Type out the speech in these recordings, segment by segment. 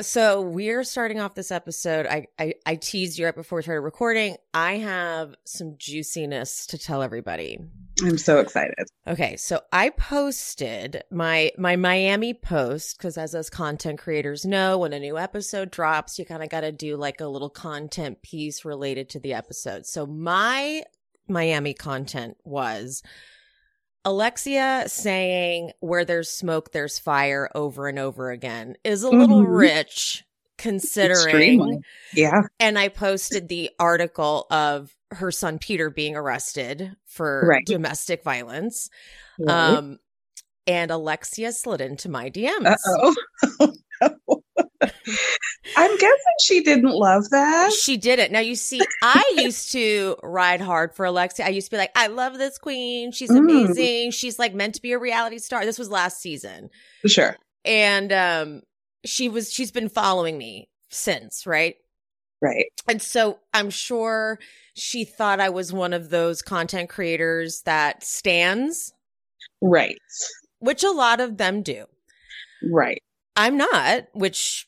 So we're starting off this episode. I, I I teased you right before we started recording. I have some juiciness to tell everybody. I'm so excited. Okay, so I posted my my Miami post because as us content creators know, when a new episode drops, you kind of got to do like a little content piece related to the episode. So my Miami content was Alexia saying where there's smoke, there's fire over and over again is a little Mhm. rich considering. Extremely. Yeah. And I posted the article of her son Peter being arrested for Right. domestic violence. Right. Um, and Alexia slid into my DMs. Uh-oh. I'm guessing she didn't love that. She did it. Now you see, I used to ride hard for Alexia. I used to be like, I love this queen. She's Mm. amazing. She's like meant to be a reality star. This was last season. Sure. And um she was she's been following me since, right? Right. And so I'm sure she thought I was one of those content creators that stands, Right. which a lot of them do. Right. I'm not, which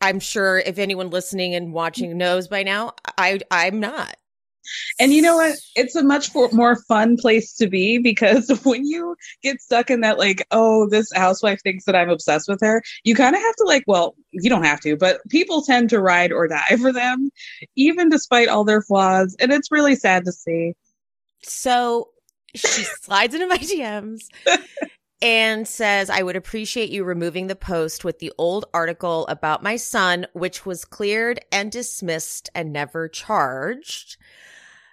I'm sure if anyone listening and watching knows by now, I I'm not. And you know what? It's a much more fun place to be because when you get stuck in that, like, oh, this housewife thinks that I'm obsessed with her, you kind of have to, like, well, you don't have to, but people tend to ride or die for them, even despite all their flaws. And it's really sad to see. So she slides into my DMs and says, I would appreciate you removing the post with the old article about my son, which was cleared and dismissed and never charged.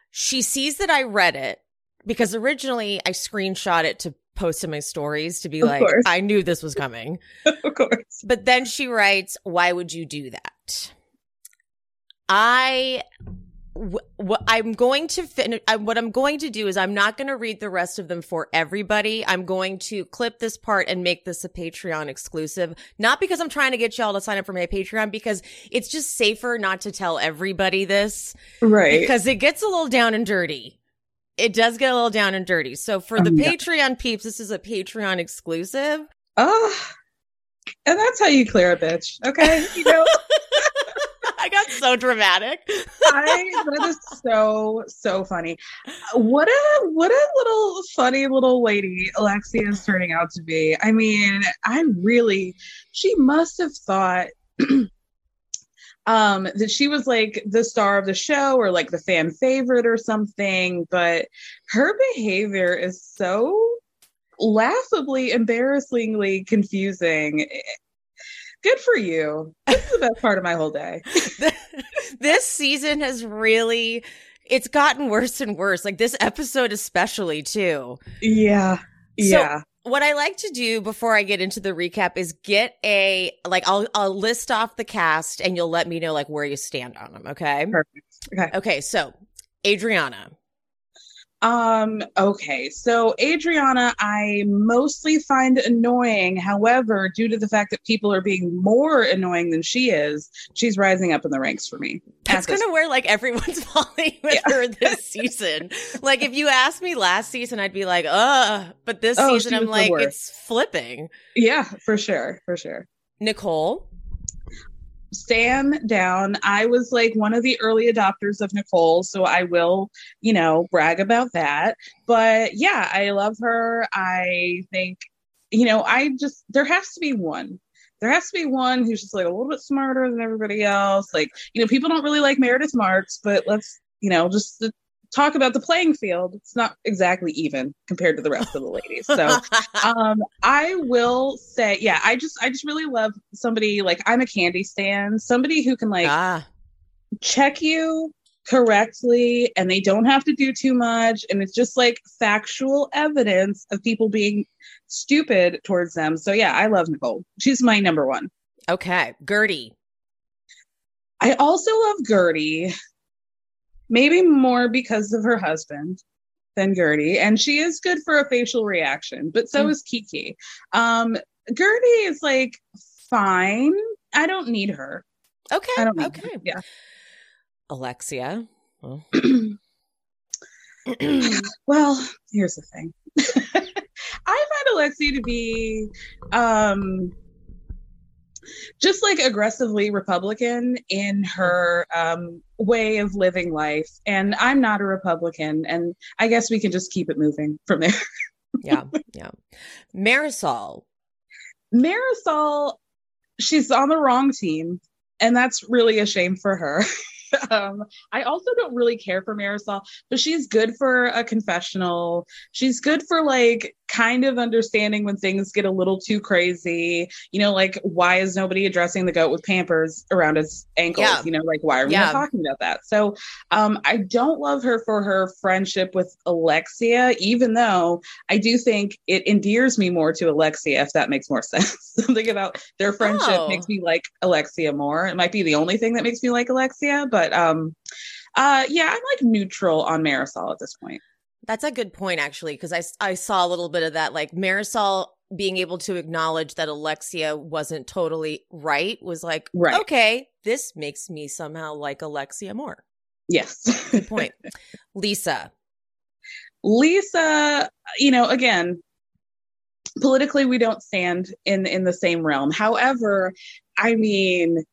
She sees that I read it because originally I screenshot it to post in my stories to be Of like, course. I knew this was coming. of course. But then she writes, Why would you do that? I. What I'm going to fin- I, what I'm going to do is I'm not going to read the rest of them for everybody. I'm going to clip this part and make this a Patreon exclusive. Not because I'm trying to get y'all to sign up for my Patreon, because it's just safer not to tell everybody this Right. because it gets a little down and dirty. It does get a little down and dirty. So for the oh, yeah. Patreon peeps, this is a Patreon exclusive. Oh, and that's how you clear a bitch. Okay. You know, so dramatic. I, that is so, so funny. What a, what a little funny little lady Alexia is turning out to be. I mean, I really, she must have thought, um, that she was like the star of the show or like the fan favorite or something, but her behavior is so laughably, embarrassingly confusing. Good for you. This is the best part of my whole day. this season has really it's gotten worse and worse. Like this episode especially too. Yeah. Yeah. What I like to do before I get into the recap is get a like I'll I'll list off the cast and you'll let me know like where you stand on them, okay? Perfect. Okay. Okay, so Adriana, Um, okay. So Adriana, I mostly find annoying. However, due to the fact that people are being more annoying than she is, she's rising up in the ranks for me. That's kind of where like everyone's falling with yeah. her this season. like if you asked me last season, I'd be like, uh, but this oh, season I'm like, it's flipping. Yeah, for sure. For sure. Nicole stand down. I was like one of the early adopters of Nicole, so I will, you know, brag about that. But yeah, I love her. I think, you know, I just, there has to be one. There has to be one who's just like a little bit smarter than everybody else. Like, you know, people don't really like Meredith Marks, but let's, you know, just talk about the playing field, it's not exactly even compared to the rest of the ladies. So um, I will say, yeah, I just I just really love somebody like I'm a candy stand, somebody who can like ah. check you correctly and they don't have to do too much and it's just like factual evidence of people being stupid towards them. So yeah, I love Nicole. She's my number one. Okay. Guerdy I also love Guerdy maybe more because of her husband than Guerdy. And she is good for a facial reaction, but so mm. is Kiki. Um, Guerdy is like fine. I don't need her. Okay. I don't okay. Her. Yeah. Alexia. Well. well, here's the thing. I find Alexia to be um just like aggressively Republican in her um, way of living life. And I'm not a Republican, and I guess we can just keep it moving from there. yeah, yeah. Marysol. Marysol, she's on the wrong team, and that's really a shame for her. um, I also don't really care for Marysol, but she's good for a confessional. She's good for like kind of understanding when things get a little too crazy. You know, like why is nobody addressing the goat with Pampers around his ankles? Yeah. You know, like why are we yeah. not talking about that? So um, I don't love her for her friendship with Alexia, even though I do think it endears me more to Alexia, if that makes more sense. Something about their friendship oh. makes me like Alexia more. It might be the only thing that makes me like Alexia, but um, uh, yeah, I'm like neutral on Marysol at this point. That's a good point, actually, because I, I saw a little bit of that. Like Marysol being able to acknowledge that Alexia wasn't totally right was like, right. okay, this makes me somehow like Alexia more. Yes. good point. Lisa. Lisa, you know, again, politically we don't stand in in the same realm. However, I mean,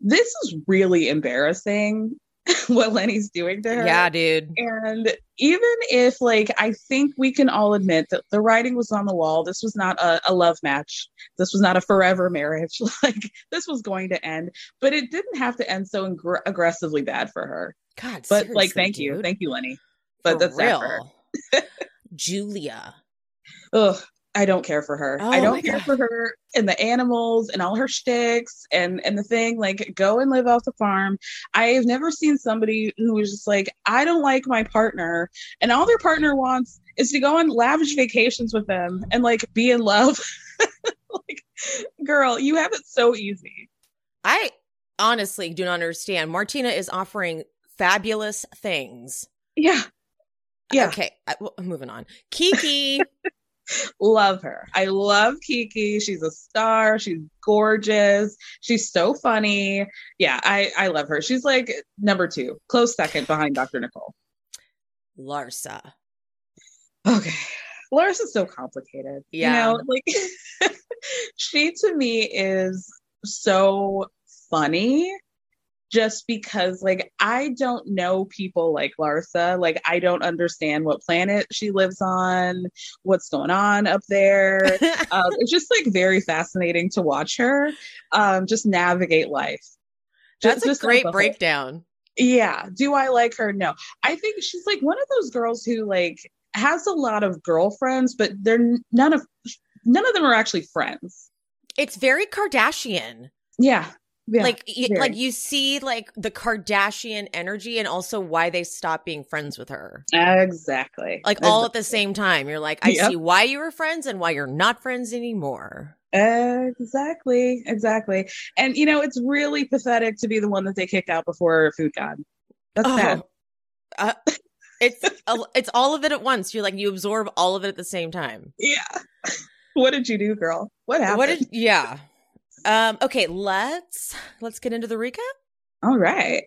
this is really embarrassing what Lenny's doing to her. Yeah, dude. And even if, like, I think we can all admit that the writing was on the wall, this was not a, a love match. This was not a forever marriage. like, this was going to end, but it didn't have to end so ing- aggressively bad for her. God, but like, thank dude. you, thank you, Lenny. But for that's real. Julia. Ugh, I don't care for her. Oh I don't care God. for her and the animals and all her shticks and and the thing like go and live off the farm. I've never seen somebody who was just like I don't like my partner and all their partner wants is to go on lavish vacations with them and like be in love. like girl, you have it so easy. I honestly do not understand. Martina is offering fabulous things. Yeah. Yeah. Okay, I, well, moving on. Kiki love her. I love Kiki. She's a star. She's gorgeous. She's so funny. Yeah, I I love her. She's like number 2, close second behind Dr. Nicole. Larsa. Okay. Larsa's so complicated. Yeah. You know, like she to me is so funny just because like I don't know people like Larsa. Like I don't understand what planet she lives on, what's going on up there. um, it's just like very fascinating to watch her um, just navigate life. That's just, a great breakdown. Yeah. Do I like her? No. I think she's like one of those girls who like has a lot of girlfriends, but they're none of none of them are actually friends. It's very Kardashian. Yeah, yeah, like very. like you see like the Kardashian energy and also why they stopped being friends with her. Exactly. Like exactly. all at the same time. You're like, I yep. see why you were friends and why you're not friends anymore. Exactly. Exactly. And you know, it's really pathetic to be the one that they kicked out before Food God. That's oh. sad. Uh, It's it's all of it at once. You're like you absorb all of it at the same time. Yeah. What did you do, girl? What happened? What did yeah. Um okay, let's let's get into the recap. All right.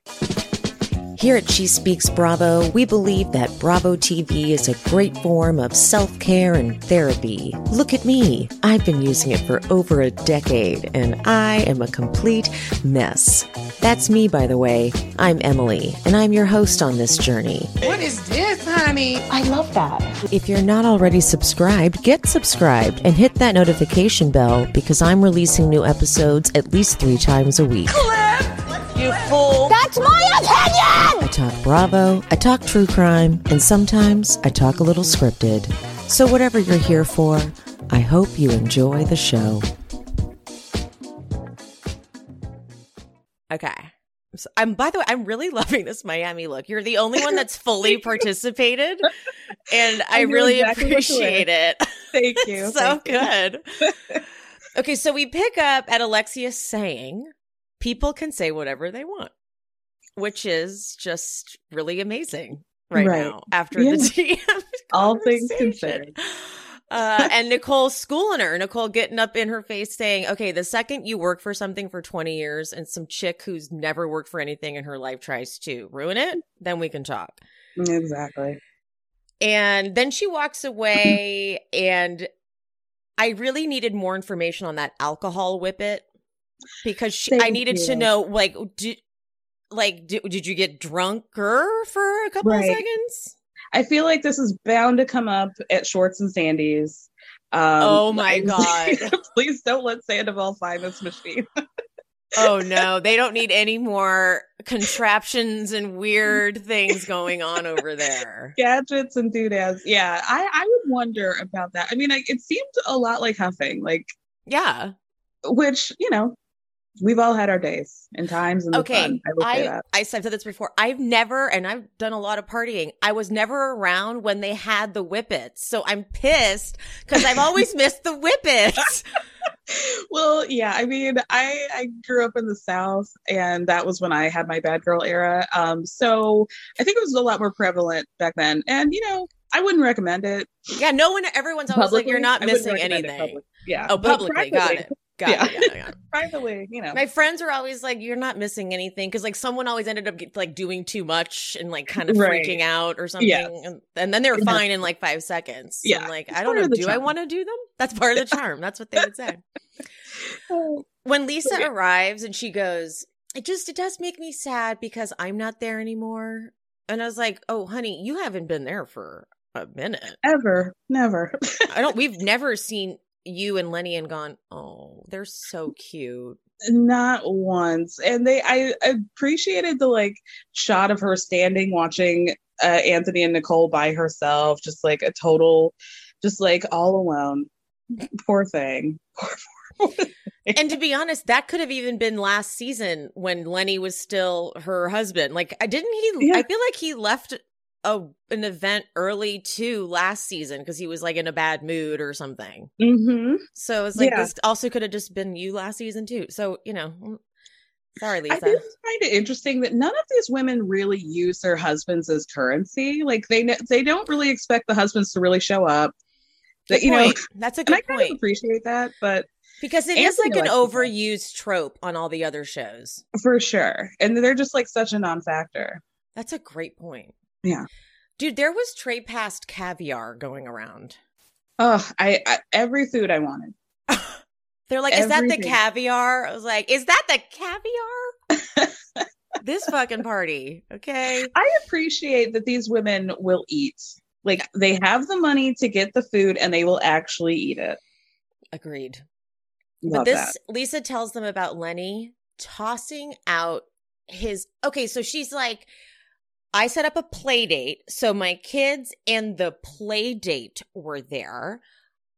Here at She Speaks Bravo, we believe that Bravo TV is a great form of self care and therapy. Look at me. I've been using it for over a decade, and I am a complete mess. That's me, by the way. I'm Emily, and I'm your host on this journey. What is this, honey? I love that. If you're not already subscribed, get subscribed and hit that notification bell because I'm releasing new episodes at least three times a week. Clip! You fool. That's my opinion! I talk Bravo, I talk true crime, and sometimes I talk a little scripted. So, whatever you're here for, I hope you enjoy the show. Okay. So I'm by the way, I'm really loving this Miami look. You're the only one that's fully participated, and I, I really exactly appreciate it. Thank you. so Thank you. good. okay, so we pick up at Alexia saying people can say whatever they want, which is just really amazing right, Right. now after Yeah. the DM. All things considered. Uh, and Nicole schooling her, Nicole getting up in her face saying, okay, the second you work for something for 20 years and some chick who's never worked for anything in her life tries to ruin it, then we can talk. Exactly. And then she walks away, and I really needed more information on that alcohol whippet because she, I needed to know, like, did, like, did, did you get drunker for a couple Right. of seconds? I feel like this is bound to come up at Schwartz and Sandy's. Um, Oh my I- God. Please don't let Sandoval find this machine. Oh no, they don't need any more contraptions and weird things going on over there. Gadgets and doodads. Yeah, I, I would wonder about that. I mean, like, it seemed a lot like huffing, like, Yeah. which, you know, we've all had our days and times and the Okay. fun. I I, that. I said this before. I've never, and I've done a lot of partying. I was never around when they had the whippets. So I'm pissed because I've always missed the whippets. well, yeah, I mean, I I grew up in the South, and that was when I had my bad girl era. Um, so I think it was a lot more prevalent back then, and you know, I wouldn't recommend it. Yeah. No one, everyone's always like, you're not missing anything. Yeah. Oh, publicly. Got it. Got Yeah. it. Yeah, yeah. Privately, you know. My friends are always like, "You're not missing anything," because like someone always ended up like doing too much and like kind of Right. freaking out or something, Yes. and, and then they were fine in like five seconds. Yeah. I'm like It's I don't know. Do I want to do them? That's part of the charm. That's what they would say. Uh, when Lisa Okay. arrives and she goes, "It just it does make me sad because I'm not there anymore." And I was like, "Oh, honey, you haven't been there for a minute. Ever, never. I don't. We've never seen." You and Lenny and gone, oh, they're so cute. Not once. And they, I appreciated the like shot of her standing watching uh, Anthony and Nicole by herself, just like a total, just like all alone. Poor thing. Poor, poor, poor And to be honest, that could have even been last season when Lenny was still her husband. Like, I didn't he? Yeah. I feel like he left a an event early too last season because he was like in a bad mood or something. hmm So it's like Yeah. this also could have just been you last season too. So you know, mm, sorry, I Lisa. think it's kind of interesting that none of these women really use their husbands as currency. Like they they don't really expect the husbands to really show up. That Good you know. That's a and I good kind of point appreciate that, but because it is like an likes to say. overused trope on all the other shows. for sure, and they're just like such a non-factor. That's a great point. Yeah. Dude, there was tray past caviar going around. Oh, I, I every food I wanted. They're like, is that the caviar? I was like, is that the caviar? this fucking party. Okay. I appreciate that these women will eat. Like they have the money to get the food and they will actually eat it. Agreed. Love but this that. Lisa tells them about Lenny tossing out his okay, so she's like, I set up a play date. So my kids and the play date were there.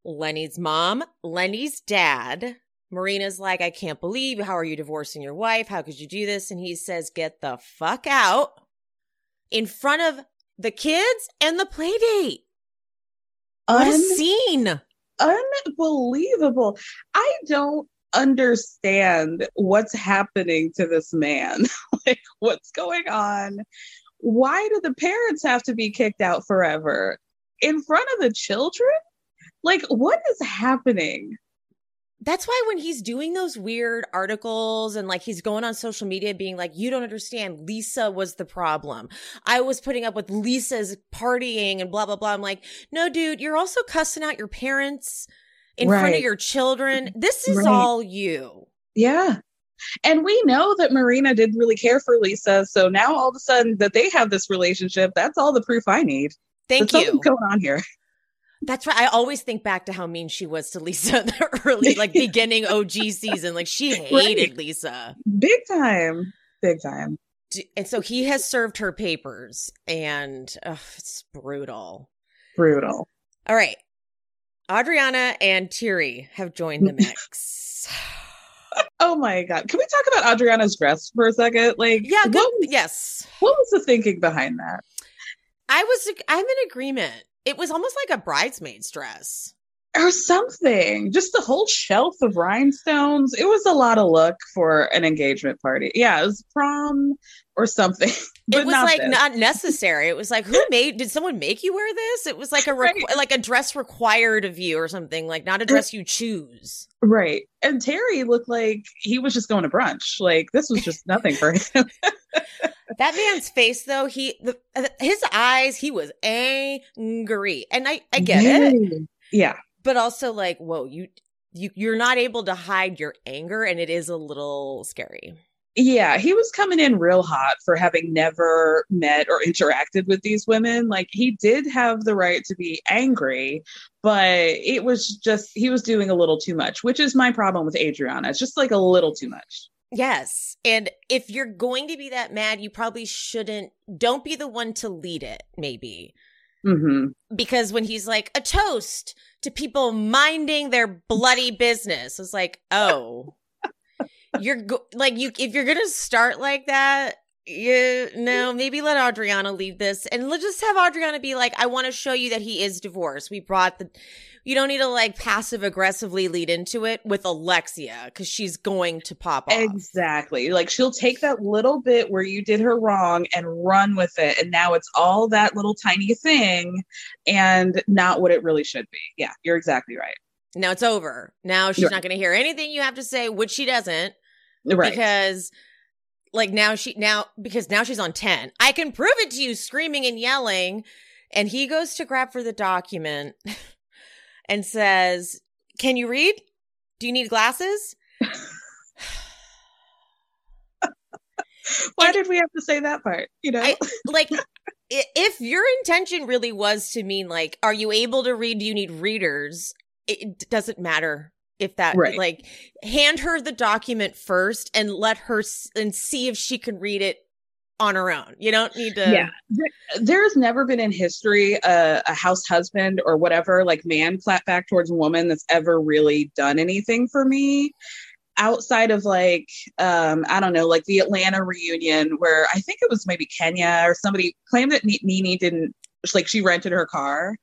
Lenny's mom, Lenny's dad. Marina's like, I can't believe how are you divorcing your wife? How could you do this? And he says, Get the fuck out in front of the kids and the play date. What a scene. unbelievable. I don't understand what's happening to this man. like what's going on? Why do the parents have to be kicked out forever in front of the children? Like, what is happening? That's why when he's doing those weird articles and like he's going on social media being like, you don't understand, Lisa was the problem. I was putting up with Lisa's partying and blah, blah, blah. I'm like, no, dude, you're also cussing out your parents in front of your children. This is Right. all you. Yeah. And we know that Marina didn't really care for Lisa. So now all of a sudden that they have this relationship, that's all the proof I need. Thank There's you. going on here. That's right. I always think back to how mean she was to Lisa in the early, like beginning OG season. Like she hated Right. Lisa. Big time. Big time. And so he has served her papers and ugh, it's brutal. Brutal. All right. Adriana and Thierry have joined the mix. Oh my God. Can we talk about Adriana's dress for a second? Like, yeah, good. what, yes. what was the thinking behind that? I was, I'm in agreement. It was almost like a bridesmaid's dress. Or something. Just the whole shelf of rhinestones. It was a lot of look for an engagement party. Yeah, it was prom or something. it was not like this. not necessary. It was like, who made? Did someone make you wear this? It was like a requ- Right. like a dress required of you or something. Like not a dress you choose. Right. And Thierry looked like he was just going to brunch. Like this was just nothing for him. That man's face, though, he the, his eyes, he was angry, and I I get it, Yeah. But also like, whoa, you you you're not able to hide your anger, and it is a little scary. Yeah, he was coming in real hot for having never met or interacted with these women. Like he did have the right to be angry, but it was just he was doing a little too much, which is my problem with Adriana. It's just like a little too much. Yes, and if you're going to be that mad, you probably shouldn't. Don't be the one to lead it, maybe. Hmm because when he's like a toast to people minding their bloody business, it's like, oh, you're go- like you if you're gonna start like that. You no, maybe let Adriana leave this, and let's just have Adriana be like, "I want to show you that he is divorced. We brought the. You don't need to like passive aggressively lead into it with Alexia because she's going to pop off. Exactly. Like she'll take that little bit where you did her wrong and run with it. And now it's all that little tiny thing and not what it really should be. Yeah, you're exactly right. Now it's over. Now she's Right. not going to hear anything you have to say, which she doesn't. Right. because like now she now because now she's on 10 i can prove it to you screaming and yelling. And he goes to grab for the document and says can you read? Do you need glasses? Why did we have to say that part? You know? I, like if your intention really was to mean like are you able to read? Do you need readers? It doesn't matter if that Right. like hand her the document first and let her s- and see if she can read it on her own you don't need to yeah. There's never been in history a, a house husband or whatever, like man flat back towards a woman that's ever really done anything for me. Outside of like, um, I don't know, like the Atlanta reunion where I think it was maybe Kenya or somebody claimed that Nene didn't, like she rented her car.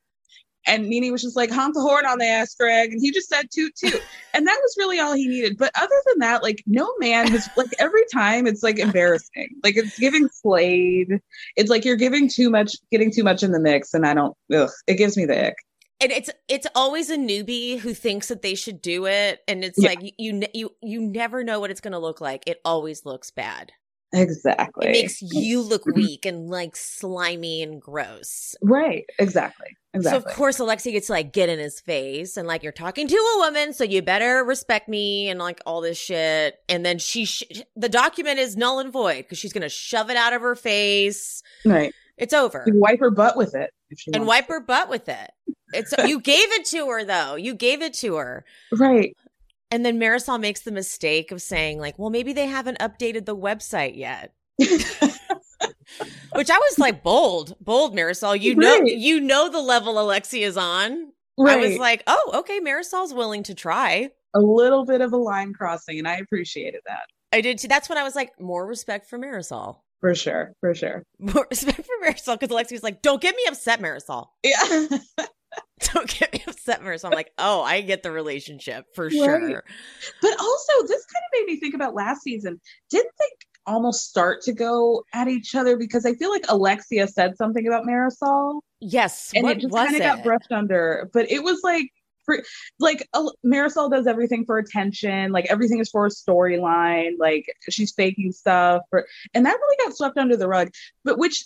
And Nene was just like, honk the horn on the ass, Greg. And he just said toot toot. and that was really all he needed. But other than that, like no man has like every time it's like embarrassing. Like it's giving Slade. It's like you're giving too much, getting too much in the mix. And I don't, ugh, it gives me the ick. and it's it's always a newbie who thinks that they should do it and it's Yeah. like you you you you never know what it's going to look like it always looks bad Exactly. it makes you look weak and like slimy and gross right. Exactly. so of course alexia gets to like get in his face and like you're talking to a woman so you better respect me and like all this shit and then she sh- the document is null and void because she's going to shove it out of her face right. it's over You wipe her butt with it. And wipe her butt with it it's you gave it to her though you gave it to her. Right. And then Marysol makes the mistake of saying, like, well, maybe they haven't updated the website yet. Which I was like, bold, bold, Marysol. You know, Right. you know the level Alexia's on. right. I was like, oh, okay, Marysol's willing to try. a little bit of a line crossing, and I appreciated that I did too. That's when I was like, more respect for Marysol. for sure. For sure. More respect for Marysol because Alexia was like, don't get me upset, Marisol. Yeah. Don't get me upset, Marysol. I'm like, oh, I get the relationship for sure. But also, this kind of made me think about last season. Didn't they? almost start to go at each other because I feel like Alexia said something about Marysol Yes. and it just kind of got brushed under. But it was like, for, like uh, Marysol does everything for attention. Like everything is for a storyline. Like she's faking stuff, for, and that really got swept under the rug. But which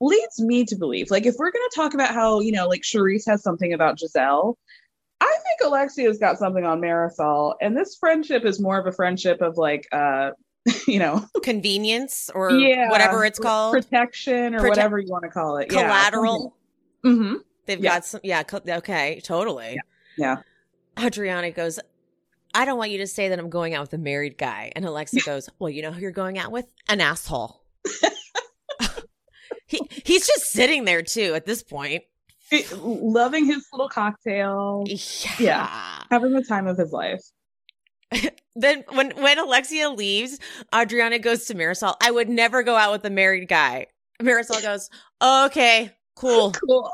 leads me to believe, like, if we're gonna talk about how you know, like Charrisse has something about Gizelle. I think Alexia's got something on Marysol, and this friendship is more of a friendship of like, uh, you know, Convenience or yeah, whatever it's called. protection or Prote- whatever you want to call it, Collateral. Yeah. Mm-hmm. They've Yeah. got some. Yeah. Co- okay. Totally. Yeah. Adriana goes, I don't want you to say that I'm going out with a married guy. And Alexia goes, Well, you know who you're going out with? An asshole. he he's just sitting there too at this point. Loving his little cocktail, Yeah. having the time of his life. Then when when Alexia leaves, Adriana goes to Marysol. I would never go out with a married guy. Marysol goes, Okay, cool. Cool.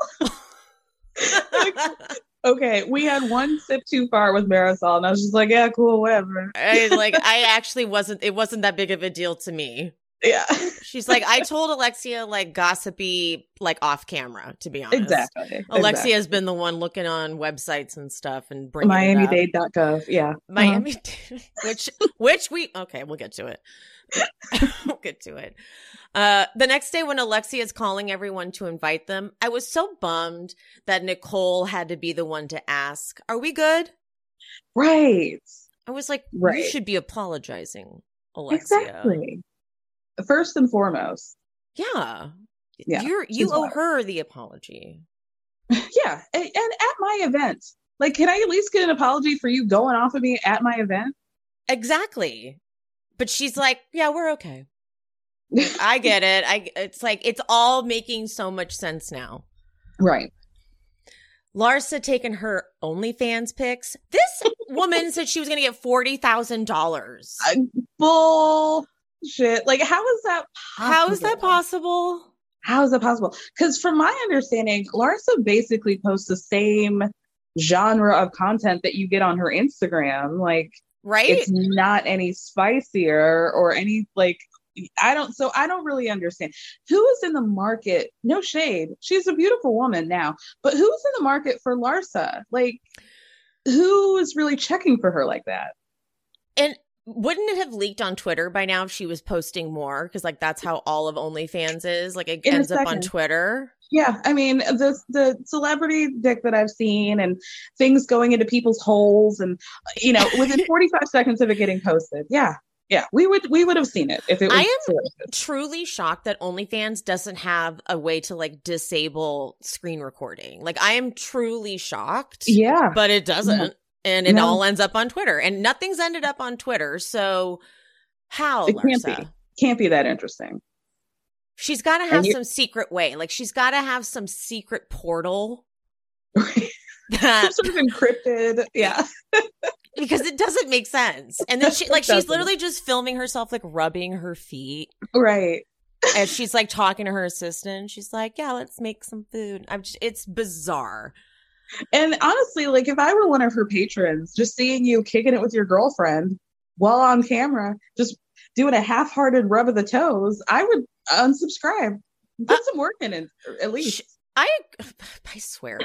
okay, we had one sip too far with Marysol, and I was just like, yeah, cool, whatever. I like I actually wasn't it wasn't that big of a deal to me. Yeah, She's like, I told Alexia like gossipy, like off camera, to be honest. exactly. Alexia has been the one looking on websites and stuff and bringing it up. MiamiDade.gov. Yeah. Miami, which which we okay, we'll get to it. we'll get to it. Uh, the next day when Alexia is calling everyone to invite them, I was so bummed that Nicole had to be the one to ask, "Are we good?" Right. I was like, Right. "You should be apologizing, Alexia." Exactly. First and foremost. Yeah, Yeah, You're you owe wild. her the apology. Yeah. And, and at my event, like, can I at least get an apology for you going off of me at my event? Exactly. But she's like, "Yeah, we're okay." I get it. I it's like it's all making so much sense now. Right. Larsa taking her OnlyFans pics. This woman said she was going to get forty thousand dollars. Uh, Bullshit. Like, how is that How is that possible? possible? How is that possible? Because from my understanding, Larsa basically posts the same genre of content that you get on her Instagram. Like Right? it's not any spicier or any like I don't so I don't really understand who is in the market. No shade. She's a beautiful woman now, but who's in the market for Larsa? Like who is really checking for her like that? and wouldn't it have leaked on Twitter by now if she was posting more? Because like that's how all of OnlyFans is. Like it In ends up on. Twitter. Yeah, I mean the the celebrity dick that I've seen and things going into people's holes and you know within 45 seconds of it getting posted. Yeah. Yeah, we would we would have seen it if it was I am truly shocked that OnlyFans doesn't have a way to like disable screen recording. Like I am truly shocked. Yeah. but it doesn't. Mm-hmm. And it No. all ends up on Twitter. And nothing's ended up on Twitter. So how, It can't Larsa? be. Can't be that interesting. She's got to have you- some secret way. Like she's got to have some secret portal Some that sort of encrypted. Yeah. because it doesn't make sense. And then she like she's literally just filming herself like rubbing her feet Right. And she's like talking to her assistant. She's like, "Yeah, let's make some food." I'm just, it's bizarre. And honestly, like if I were one of her patrons, just seeing you kicking it with your girlfriend while on camera, just doing a half-hearted rub of the toes, I would unsubscribe. Put some work in it, at least. I I swear.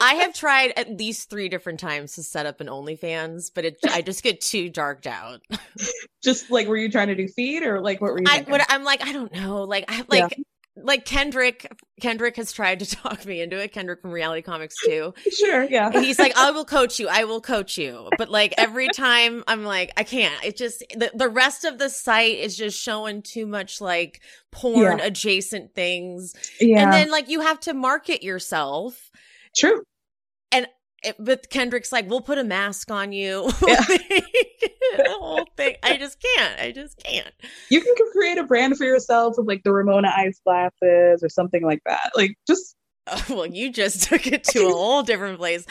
I have tried at least three different times to set up an OnlyFans, but it I just get too darked out. Just like, were you trying to do feed or like what were you I I'm like, I don't know. Like I like like Kendrick Kendrick has tried to talk me into it. Kendrick from Reality Comics too. sure, yeah. And he's like, I will coach you. I will coach you. But like every time I'm like, I can't. It just the, the rest of the site is just showing too much like porn Yeah. adjacent things. yeah. And then like you have to market yourself. True. It, but Kendrick's like, we'll put a mask on you. Yeah. the whole thing. I just can't. I just can't. You can create a brand for yourself with like the Ramona ice glasses or something like that. Like just Oh, well, you just took it to a whole different place.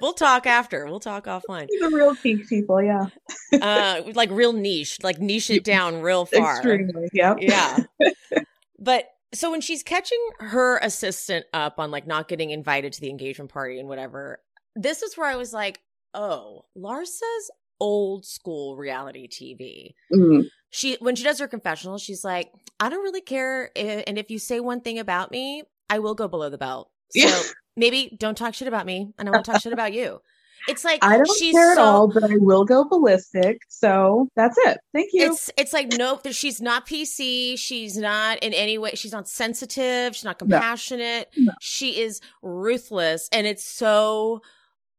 We'll talk after. We'll talk offline. the real pink people, yeah. Uh, like real niche, like niche it down real far. Extremely. Yeah. Yeah. but so when she's catching her assistant up on like not getting invited to the engagement party and whatever, this is where I was like, oh, Larsa's old school reality TV. Mm. She when she does her confessional, she's like, "I don't really care, i- and if you say one thing about me, I will go below the belt. So Yeah. maybe don't talk shit about me, and I won't talk shit about you." It's like I don't she's care at so, all, but I will go ballistic. So that's it. Thank you. It's it's like nope, she's not PC. She's not in any way. She's not sensitive. She's not No. compassionate. No. She is ruthless, and it's so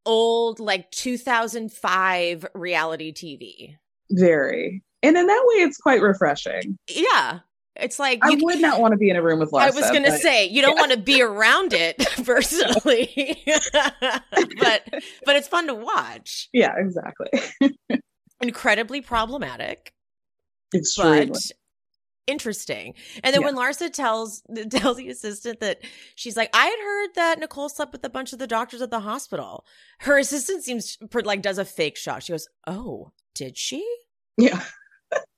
old, like 2005 reality TV. Very. And in that way, it's quite refreshing. Yeah, it's like I would not want to be in a room with Larsa. I was gonna say you don't want to be around it personally, but but it's fun to watch. Yeah, exactly. Incredibly problematic. Extremely. but interesting. And then Yeah. when Larsa tells tells the assistant that she's like, I had heard that Nicole slept with a bunch of the doctors at the hospital. Her assistant seems like does a fake shock. She goes, "Oh, did she?" yeah.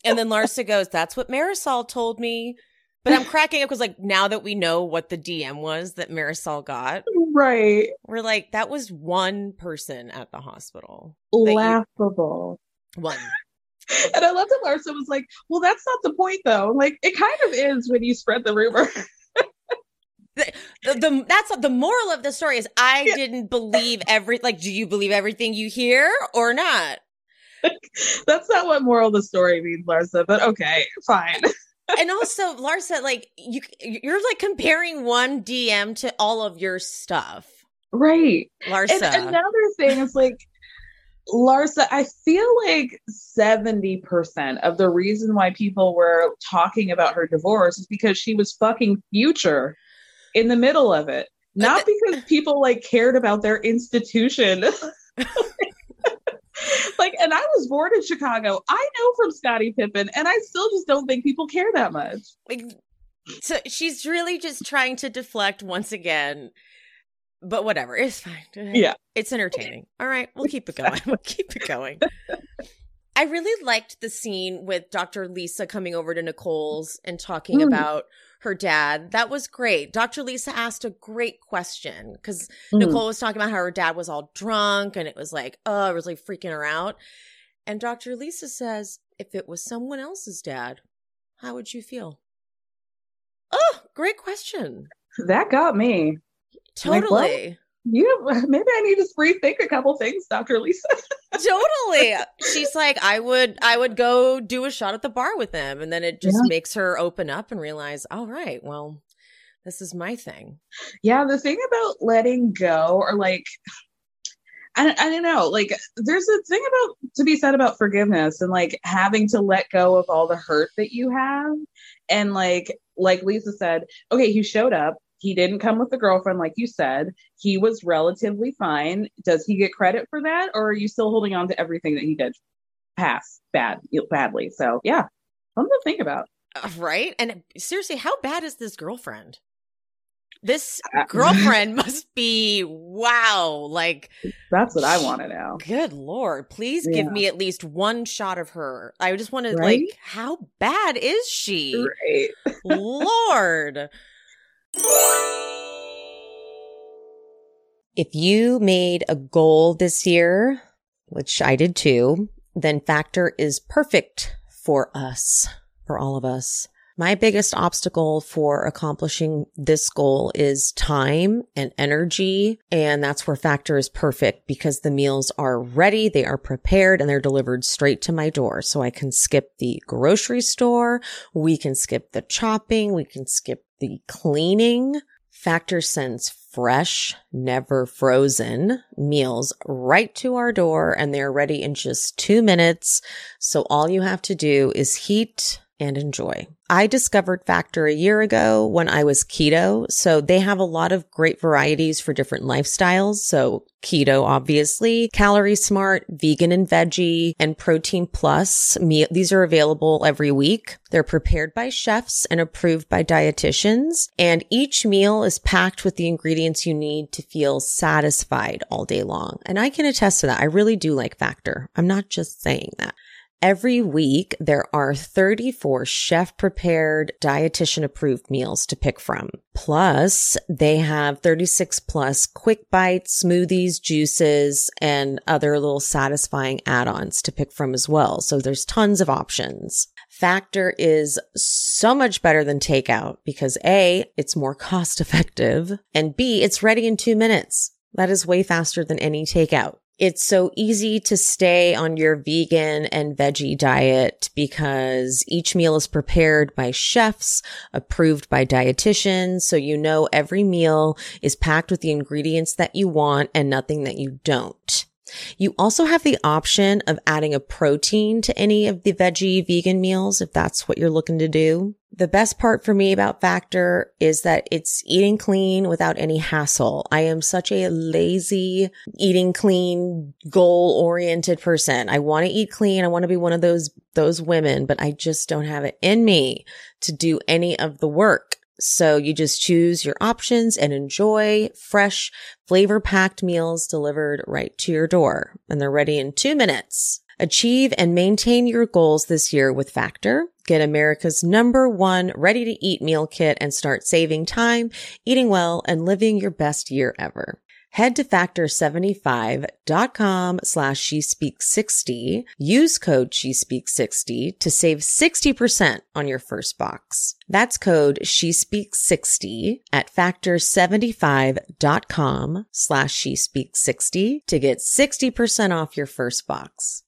And then Larsa goes, "That's what Marysol told me." But I'm cracking up because like now that we know what the DM was that Marysol got, Right. we're like, that was one person at the hospital. you- Laughable. One. And I love that Larsa was like, well, that's not the point, though. Like, it kind of is when you spread the rumor. the, the that's the moral of the story is I Yeah. didn't believe every like do you believe everything you hear or not? that's not what moral of the story means, Larsa, but okay, fine. And also Larsa like you you're like comparing one DM to all of your stuff. Right. Larsa. And another thing is like, Larsa, I feel like 70% of the reason why people were talking about her divorce is because she was fucking future in the middle of it. Not because people like cared about their institution. like, and I was born in Chicago. I know from Scottie Pippen, and I still just don't think people care that much. like so she's really just trying to deflect once again. But whatever, it's fine. Yeah. It's entertaining. All right, we'll keep it going. We'll keep it going. I really liked the scene with Dr. Lisa coming over to Nicole's and talking Mm. about her dad. That was great. Dr. Lisa asked a great question because Mm. Nicole was talking about how her dad was all drunk and it was like, oh, it was like freaking her out. And Dr. Lisa says, if it was someone else's dad, how would you feel? Oh, great question. That got me. Like? Totally. You maybe I need to rethink a couple things, Dr. Lisa. totally. She's like, I would I would go do a shot at the bar with them. And then it just Yeah. makes her open up and realize, all right, well, this is my thing. Yeah, the thing about letting go or like I, I don't know, like there's a thing about to be said about forgiveness and like having to let go of all the hurt that you have. And like like Lisa said, okay, he showed up. He didn't come with a girlfriend, like you said. He was relatively fine. Does he get credit for that, or are you still holding on to everything that he did? Pass bad, badly. So yeah, something to think about. Uh, Right? And seriously, how bad is this girlfriend? This Uh, girlfriend must be wow. Like, That's what I want to know. good lord, please Yeah. give me at least one shot of her. I just want to like, how bad is she? Right. Lord. If you made a goal this year, which I did too, then Factor is perfect for us, for all of us. My biggest obstacle for accomplishing this goal is time and energy. And that's where Factor is perfect because the meals are ready, they are prepared, and they're delivered straight to my door. So I can skip the grocery store. We can skip the chopping. We can skip the cleaning. Factor sends fresh, never frozen meals right to our door and they're ready in just two minutes. So all you have to do is heat and enjoy. I discovered Factor a year ago when I was keto. So they have a lot of great varieties for different lifestyles. So keto, obviously, calorie smart, vegan and veggie, and protein plus. These are available every week. They're prepared by chefs and approved by dietitians. And each meal is packed with the ingredients you need to feel satisfied all day long. And I can attest to that. I really do like Factor. I'm not just saying that. Every week, there are 34 chef prepared, dietitian approved meals to pick from. Plus, they have 36 plus quick bites, smoothies, juices, and other little satisfying add ons to pick from as well. So there's tons of options. Factor is so much better than takeout because A, it's more cost effective, and B, it's ready in two minutes. That is way faster than any takeout. It's so easy to stay on your vegan and veggie diet because each meal is prepared by chefs approved by dietitians. So you know every meal is packed with the ingredients that you want and nothing that you don't. You also have the option of adding a protein to any of the veggie vegan meals if that's what you're looking to do. The best part for me about Factor is that it's eating clean without any hassle. I am such a lazy, eating clean, goal oriented person. I want to eat clean. I want to be one of those, those women, but I just don't have it in me to do any of the work. So you just choose your options and enjoy fresh, flavor packed meals delivered right to your door. And they're ready in two minutes. Achieve and maintain your goals this year with Factor. Get America's number one ready to eat meal kit and start saving time, eating well, and living your best year ever. Head to factor75.com slash she speaks 60. Use code she speaks 60 to save 60% on your first box. That's code she speaks 60 at factor75.com slash she speaks 60 to get 60% off your first box.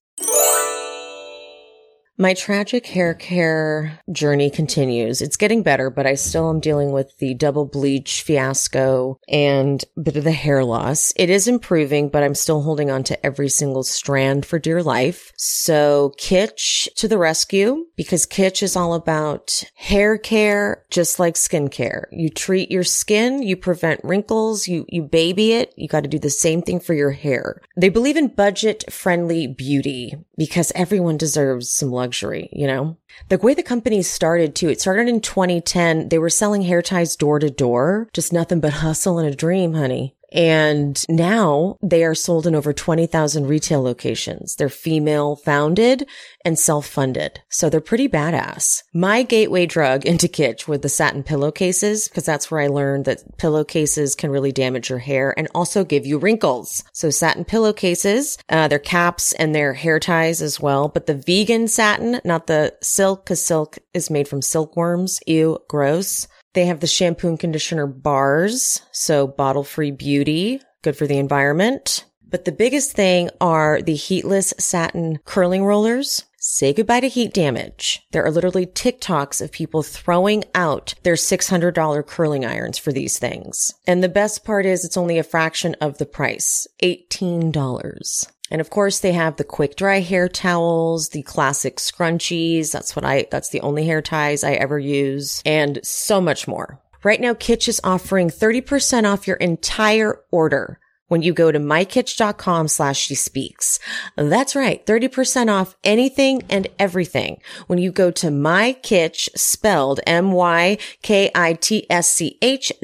My tragic hair care journey continues. It's getting better, but I still am dealing with the double bleach fiasco and a bit of the hair loss. It is improving, but I'm still holding on to every single strand for dear life. So Kitsch to the rescue because Kitsch is all about hair care, just like skincare. You treat your skin, you prevent wrinkles, you, you baby it. You got to do the same thing for your hair. They believe in budget friendly beauty because everyone deserves some luxury, you know? The way the company started too, it started in 2010. They were selling hair ties door to door, just nothing but hustle and a dream, honey. And now they are sold in over 20,000 retail locations. They're female founded and self-funded. So they're pretty badass. My gateway drug into Kitsch were the satin pillowcases because that's where I learned that pillowcases can really damage your hair and also give you wrinkles. So satin pillowcases, uh, their caps and their hair ties as well. But the vegan satin, not the silk because silk is made from silkworms. Ew, gross. They have the shampoo and conditioner bars. So bottle free beauty, good for the environment. But the biggest thing are the heatless satin curling rollers. Say goodbye to heat damage. There are literally TikToks of people throwing out their $600 curling irons for these things. And the best part is it's only a fraction of the price. $18. And of course, they have the quick dry hair towels, the classic scrunchies. That's what I, that's the only hair ties I ever use and so much more. Right now, Kitsch is offering 30% off your entire order when you go to mykitsch.com slash she speaks. That's right. 30% off anything and everything when you go to mykitsch spelled M-Y-K-I-T-S-C-H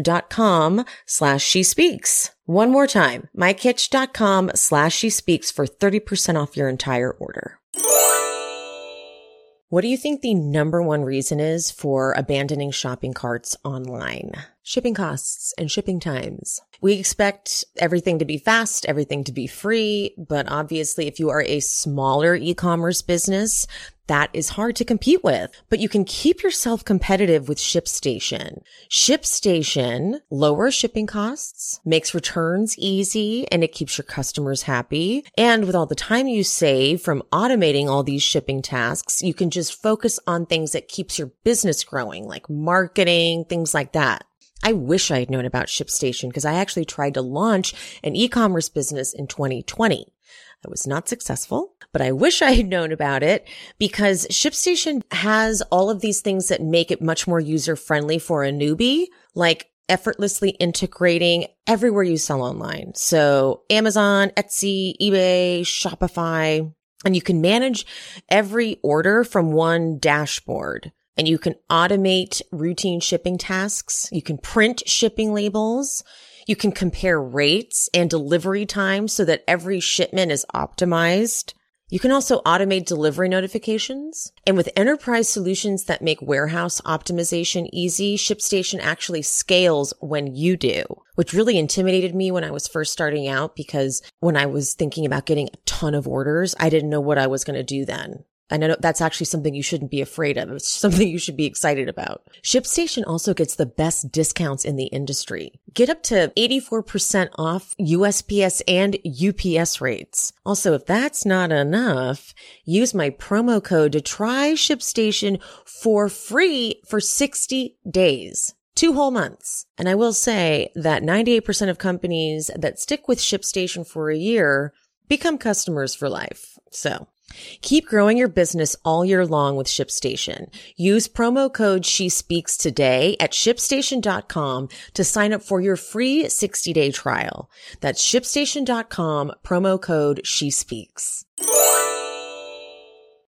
dot com slash she speaks. One more time, mykitsch.com slash she speaks for 30% off your entire order. What do you think the number one reason is for abandoning shopping carts online? Shipping costs and shipping times. We expect everything to be fast, everything to be free, but obviously if you are a smaller e-commerce business, that is hard to compete with, but you can keep yourself competitive with ShipStation. ShipStation lowers shipping costs, makes returns easy, and it keeps your customers happy. And with all the time you save from automating all these shipping tasks, you can just focus on things that keeps your business growing, like marketing, things like that. I wish I had known about ShipStation because I actually tried to launch an e-commerce business in 2020. I was not successful, but I wish I had known about it because ShipStation has all of these things that make it much more user friendly for a newbie, like effortlessly integrating everywhere you sell online. So Amazon, Etsy, eBay, Shopify, and you can manage every order from one dashboard and you can automate routine shipping tasks. You can print shipping labels. You can compare rates and delivery times so that every shipment is optimized. You can also automate delivery notifications. And with enterprise solutions that make warehouse optimization easy, ShipStation actually scales when you do, which really intimidated me when I was first starting out because when I was thinking about getting a ton of orders, I didn't know what I was going to do then. I know that's actually something you shouldn't be afraid of. It's something you should be excited about. ShipStation also gets the best discounts in the industry. Get up to 84% off USPS and UPS rates. Also, if that's not enough, use my promo code to try ShipStation for free for 60 days. Two whole months. And I will say that 98% of companies that stick with ShipStation for a year become customers for life. So Keep growing your business all year long with ShipStation. Use promo code She Speaks today at shipstation.com to sign up for your free 60 day trial. That's shipstation.com promo code She Speaks.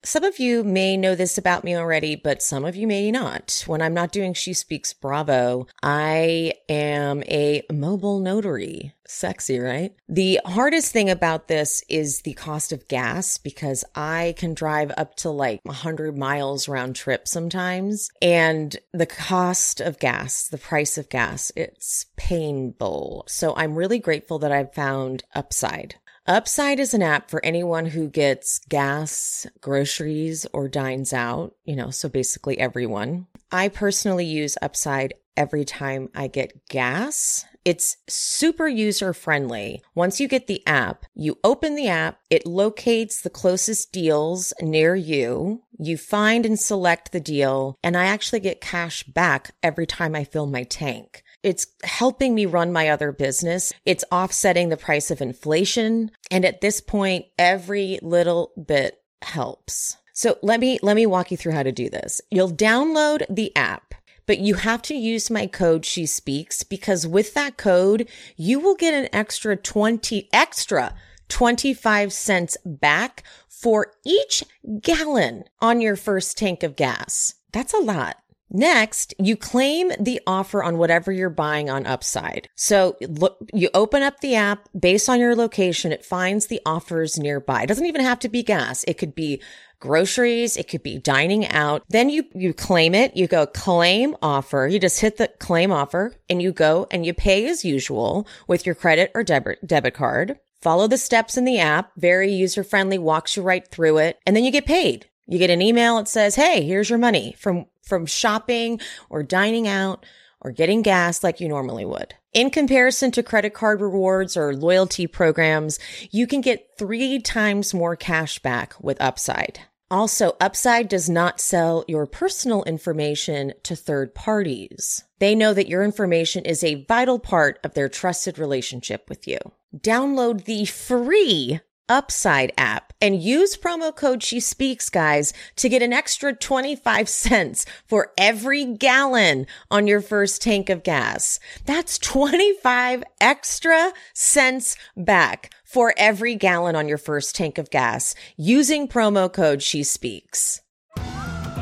Some of you may know this about me already, but some of you may not. When I'm not doing She Speaks Bravo, I am a mobile notary. Sexy, right? The hardest thing about this is the cost of gas because I can drive up to like 100 miles round trip sometimes. And the cost of gas, the price of gas, it's painful. So I'm really grateful that I've found Upside. Upside is an app for anyone who gets gas, groceries, or dines out, you know, so basically everyone. I personally use Upside every time I get gas. It's super user friendly. Once you get the app, you open the app, it locates the closest deals near you. You find and select the deal, and I actually get cash back every time I fill my tank. It's helping me run my other business. It's offsetting the price of inflation. And at this point, every little bit helps. So let me, let me walk you through how to do this. You'll download the app, but you have to use my code she speaks because with that code, you will get an extra 20 extra 25 cents back for each gallon on your first tank of gas. That's a lot. Next, you claim the offer on whatever you're buying on Upside. So look, you open up the app based on your location. It finds the offers nearby. It doesn't even have to be gas. It could be groceries. It could be dining out. Then you, you claim it. You go claim offer. You just hit the claim offer and you go and you pay as usual with your credit or debit, debit card. Follow the steps in the app. Very user friendly, walks you right through it. And then you get paid. You get an email It says, Hey, here's your money from, from shopping or dining out or getting gas like you normally would. In comparison to credit card rewards or loyalty programs, you can get three times more cash back with Upside. Also, Upside does not sell your personal information to third parties. They know that your information is a vital part of their trusted relationship with you. Download the free Upside app and use promo code She Speaks, guys, to get an extra 25 cents for every gallon on your first tank of gas. That's 25 extra cents back for every gallon on your first tank of gas using promo code She Speaks.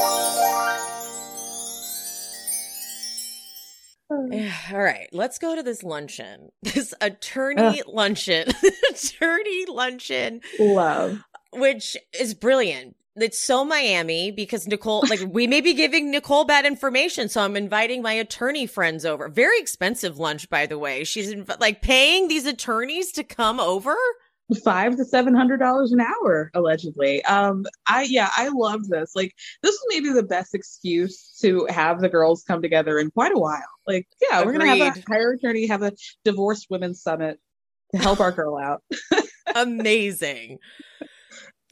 All right, let's go to this luncheon. This attorney luncheon. attorney luncheon. Love. Which is brilliant. It's so Miami because Nicole, like, we may be giving Nicole bad information. So I'm inviting my attorney friends over. Very expensive lunch, by the way. She's inv- like paying these attorneys to come over. Five to seven hundred dollars an hour allegedly um i yeah i love this like this is maybe the best excuse to have the girls come together in quite a while like yeah we're gonna have a Agreed. hire attorney have a divorced women's summit to help our girl out Amazing.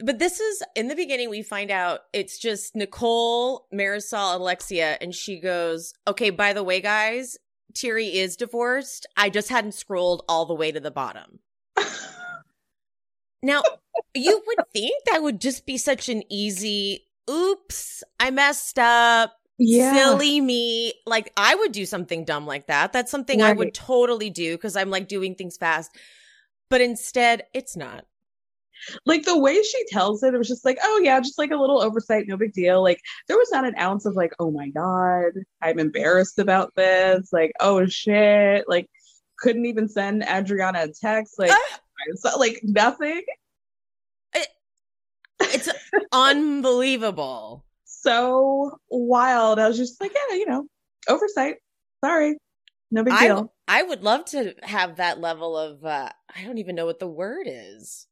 But this is in the beginning, we find out it's just Nicole, Marysol, Alexia, and she goes, Okay, by the way, guys, Thierry is divorced. I just hadn't scrolled all the way to the bottom. now, you would think that would just be such an easy, oops, I messed up. Yeah. Silly me. Like, I would do something dumb like that. That's something I would totally do because I'm like doing things fast. But instead, it's not. like the way she tells it it was just like oh yeah just like a little oversight no big deal like there was not an ounce of like oh my god i'm embarrassed about this like oh shit like couldn't even send adriana a text like uh, so, like nothing It, it's unbelievable. so wild. I was just like, yeah, you know, oversight. Sorry. No big I, deal. I would love to have that level of uh I don't even know what the word is.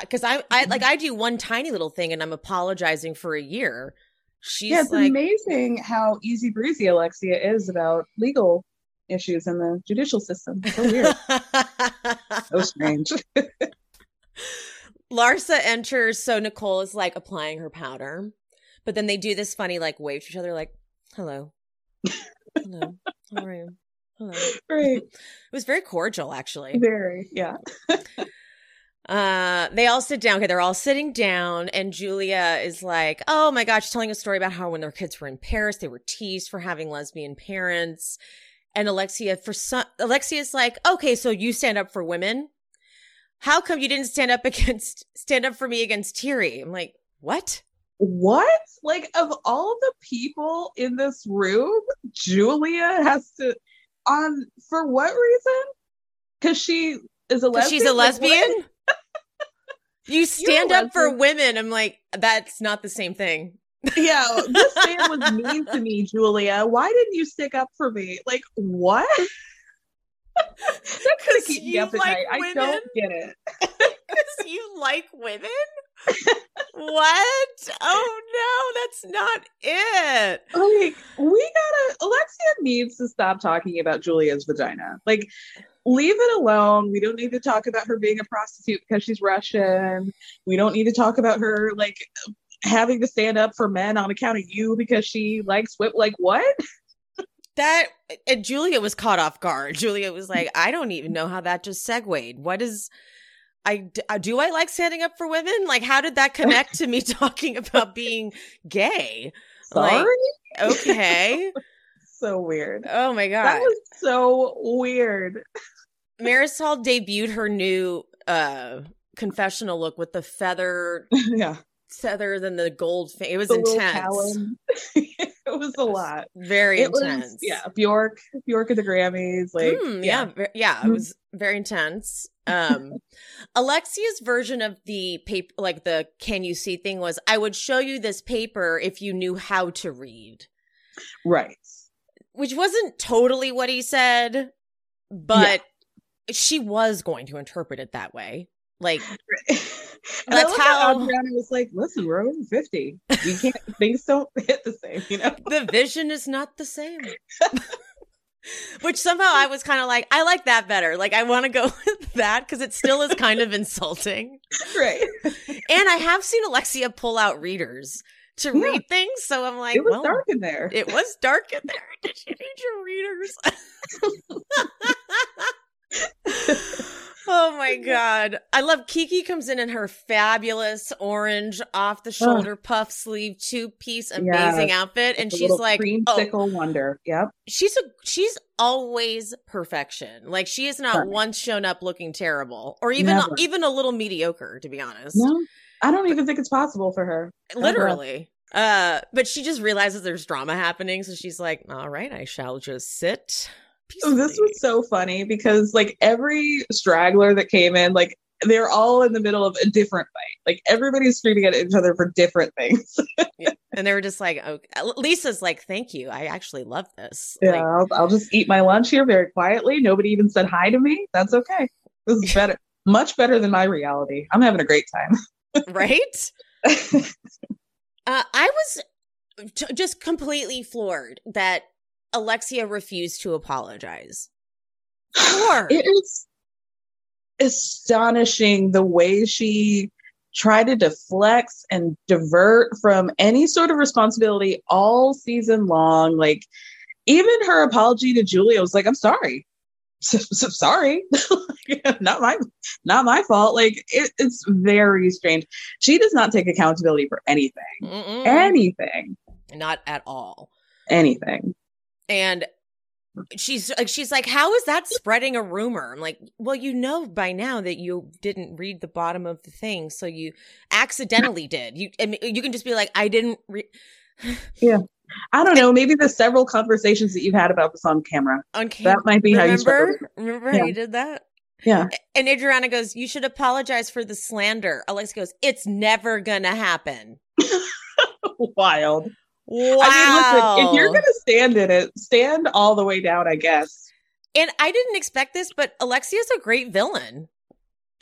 Because I, I like I do one tiny little thing and I'm apologizing for a year. She's yeah, it's like amazing how easy breezy Alexia is about legal issues in the judicial system. So weird. so strange. Larsa enters, so Nicole is like applying her powder. But then they do this funny like wave to each other, like, hello. hello. How are you? Hello. Right. It was very cordial, actually. Very, yeah. Uh, they all sit down. Okay, they're all sitting down, and Julia is like, "Oh my gosh," telling a story about how when their kids were in Paris, they were teased for having lesbian parents. And Alexia, for some, Alexia's like, "Okay, so you stand up for women. How come you didn't stand up against stand up for me against Thierry?" I'm like, "What?" What? Like of all the people in this room, Julia has to on for what reason? Because she is a lesbian. she's a Like, lesbian. You stand up for women. I'm like, that's not the same thing. Yeah, this man was mean to me, Julia. Why didn't you stick up for me? Like what? That's gonna keep me you up at like night. I women? don't get it. Because you like women? what? Oh no, that's not it. Like we gotta. Alexia needs to stop talking about Julia's vagina. Like leave it alone. We don't need to talk about her being a prostitute because she's Russian. We don't need to talk about her like having to stand up for men on account of you because she likes whip. Like what? That and Julia was caught off guard. Julia was like, I don't even know how that just segued. What is I uh, do I like standing up for women? Like how did that connect to me talking about being gay? Sorry. Like, okay. so weird. Oh my god. That was so weird. Marysol debuted her new uh confessional look with the feather yeah. Feathers than the gold fa- it was The intense it was a lot. very It was- intense yeah, Bjork, Bjork at the Grammys. Like, Mm, yeah ver- yeah, it Mhm. was very intense um alexia's version of the paper like the can you see thing was i would show you this paper if you knew how to read right. which wasn't totally what he said but she was going to interpret it that way like That's how- Adriana was like, "Listen, we're over fifty. We can't. things don't hit the same, you know." the vision is not the same. Which somehow I was kind of like, I like that better. Like, I want to go with that because it still is kind of insulting. Right. And I have seen Alexia pull out readers to Yeah. read things. So I'm like, it was well, dark in there. It was dark in there. Did you need your readers? Oh my god. I love Kiki comes in in her fabulous orange off the shoulder puff sleeve two piece amazing Yes. outfit and she's like oh, creamsicle wonder. Yep. she's a she's always perfection. Like she has not Right. once shown up looking terrible or even Never. even a little mediocre to be honest. No, I don't even think it's possible for her. Literally. Uh but she just realizes there's drama happening so she's like, "All right, I shall just sit." Oh, this was so funny because like every straggler that came in, like they're all in the middle of a different fight. Like everybody's screaming at each other for different things. And they were just like, "Oh, Lisa's like, "Thank you. I actually love this." yeah, Like, I'll, I'll just eat my lunch here very quietly. Nobody even said hi to me. That's okay. This is better, much better than my reality. I'm having a great time. right? uh, I was t- just completely floored that Alexia refused to apologize. Floored. It is astonishing the way she tried to deflect and divert from any sort of responsibility all season long. Like, even her apology to Julia was like, "I'm sorry, so, so sorry, not my, not my fault." Like, it, it's very strange. She does not take accountability for anything, Mm-mm. anything, Not at all. anything. And she's like, she's like, how is that spreading a rumor? I'm like, well, you know by now that you didn't read the bottom of the thing, so you accidentally did. You, I mean, you can just be like, I didn't. Re- Yeah. I don't know. Maybe the several conversations that you've had about this on camera. on camera. That might be how you remember. Remember Yeah. how you did that? Yeah. And Adriana goes, You should apologize for the slander. Alex goes, It's never gonna happen. Wild. Wow. I mean, listen, if you're going to stand in it, stand all the way down, I guess. and I didn't expect this, but Alexia's a great villain.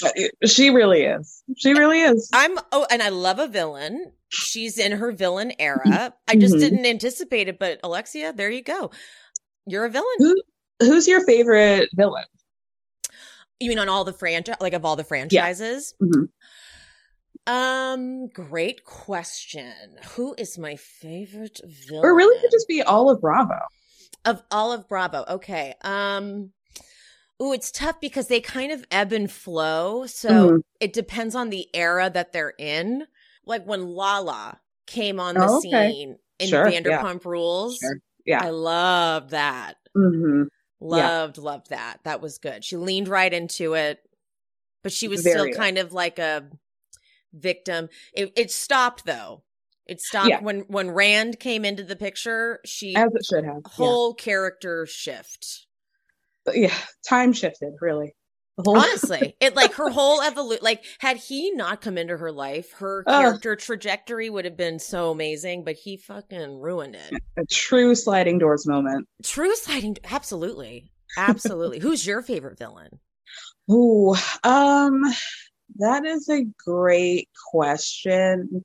Uh, She really is. She really is. I'm oh, and I love a villain. She's in her villain era. I just Mhm. didn't anticipate it, but Alexia, there you go. You're a villain. Who, who's your favorite villain? You mean on all the franchise, like of all the franchises? Mhm. Um, great question. Who is my favorite villain? Or really could just be all of Bravo. of all of Bravo. Okay. Um Ooh, it's tough because they kind of ebb and flow. So Mhm. it depends on the era that they're in. Like when Lala came on the Oh, okay. scene in Sure, yeah. Vanderpump Rules. Sure, yeah. I loved that. Mm-hmm. Loved, loved that. That was good. She leaned right into it, but she was Very still kind of like a victim. It, it stopped though. It stopped Yeah. when when Rand came into the picture. She As it should have. Yeah. whole character shift. But yeah. Time shifted, really. Whole- Honestly, it like her whole evolution. Like, had he not come into her life, her character trajectory would have been so amazing. But he fucking ruined it. a true sliding doors moment. True sliding, absolutely, absolutely. Who's your favorite villain? Ooh, um, that is a great question.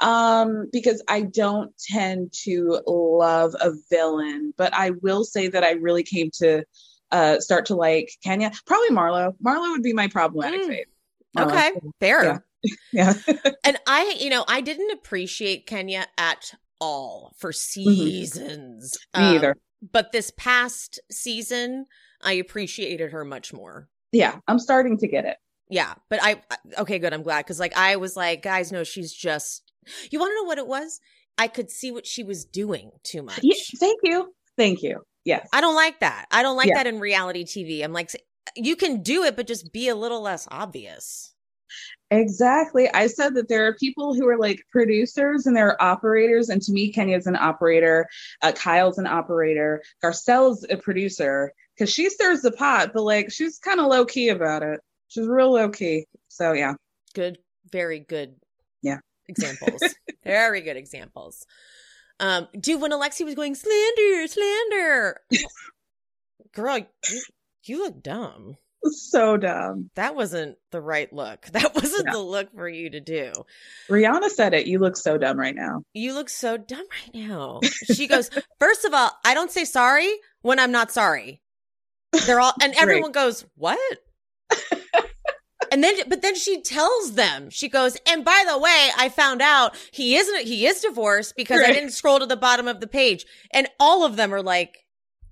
Um, because I don't tend to love a villain, but I will say that I really came to uh start to like Kenya. Probably Marlo. Marlo would be my problematic Mm. fave. Okay, fair. Yeah. And I, you know, I didn't appreciate Kenya at all for seasons. Mm-hmm. Me Um, either. But this past season, I appreciated her much more. Yeah, I'm starting to get it. Yeah, but I okay, good. I'm glad because like I was like, guys, no, she's just. You want to know what it was? I could see what she was doing too much. Yeah, thank you. Thank you. Yes. I don't like that. I don't like Yeah. that in reality TV. I'm like, you can do it, but just be a little less obvious. Exactly. I said that there are people who are like producers and there are operators. And to me, Kenya's an operator. Uh, Kyle's an operator. Garcelle's a producer because she stirs the pot, but like she's kind of low key about it. She's real low key. So yeah. Good, very good Yeah. examples. very good examples. Um, dude, when Alexi was going slander, slander, girl, you, you look dumb. So dumb. That wasn't the right look. That wasn't Yeah. the look for you to do. Rihanna said it. You look so dumb right now. You look so dumb right now. She goes, First of all, I don't say sorry when I'm not sorry. They're all, and everyone goes, What? And then, but then she tells them, she goes, And by the way, I found out he isn't, he is divorced because I didn't scroll to the bottom of the page. And all of them are like,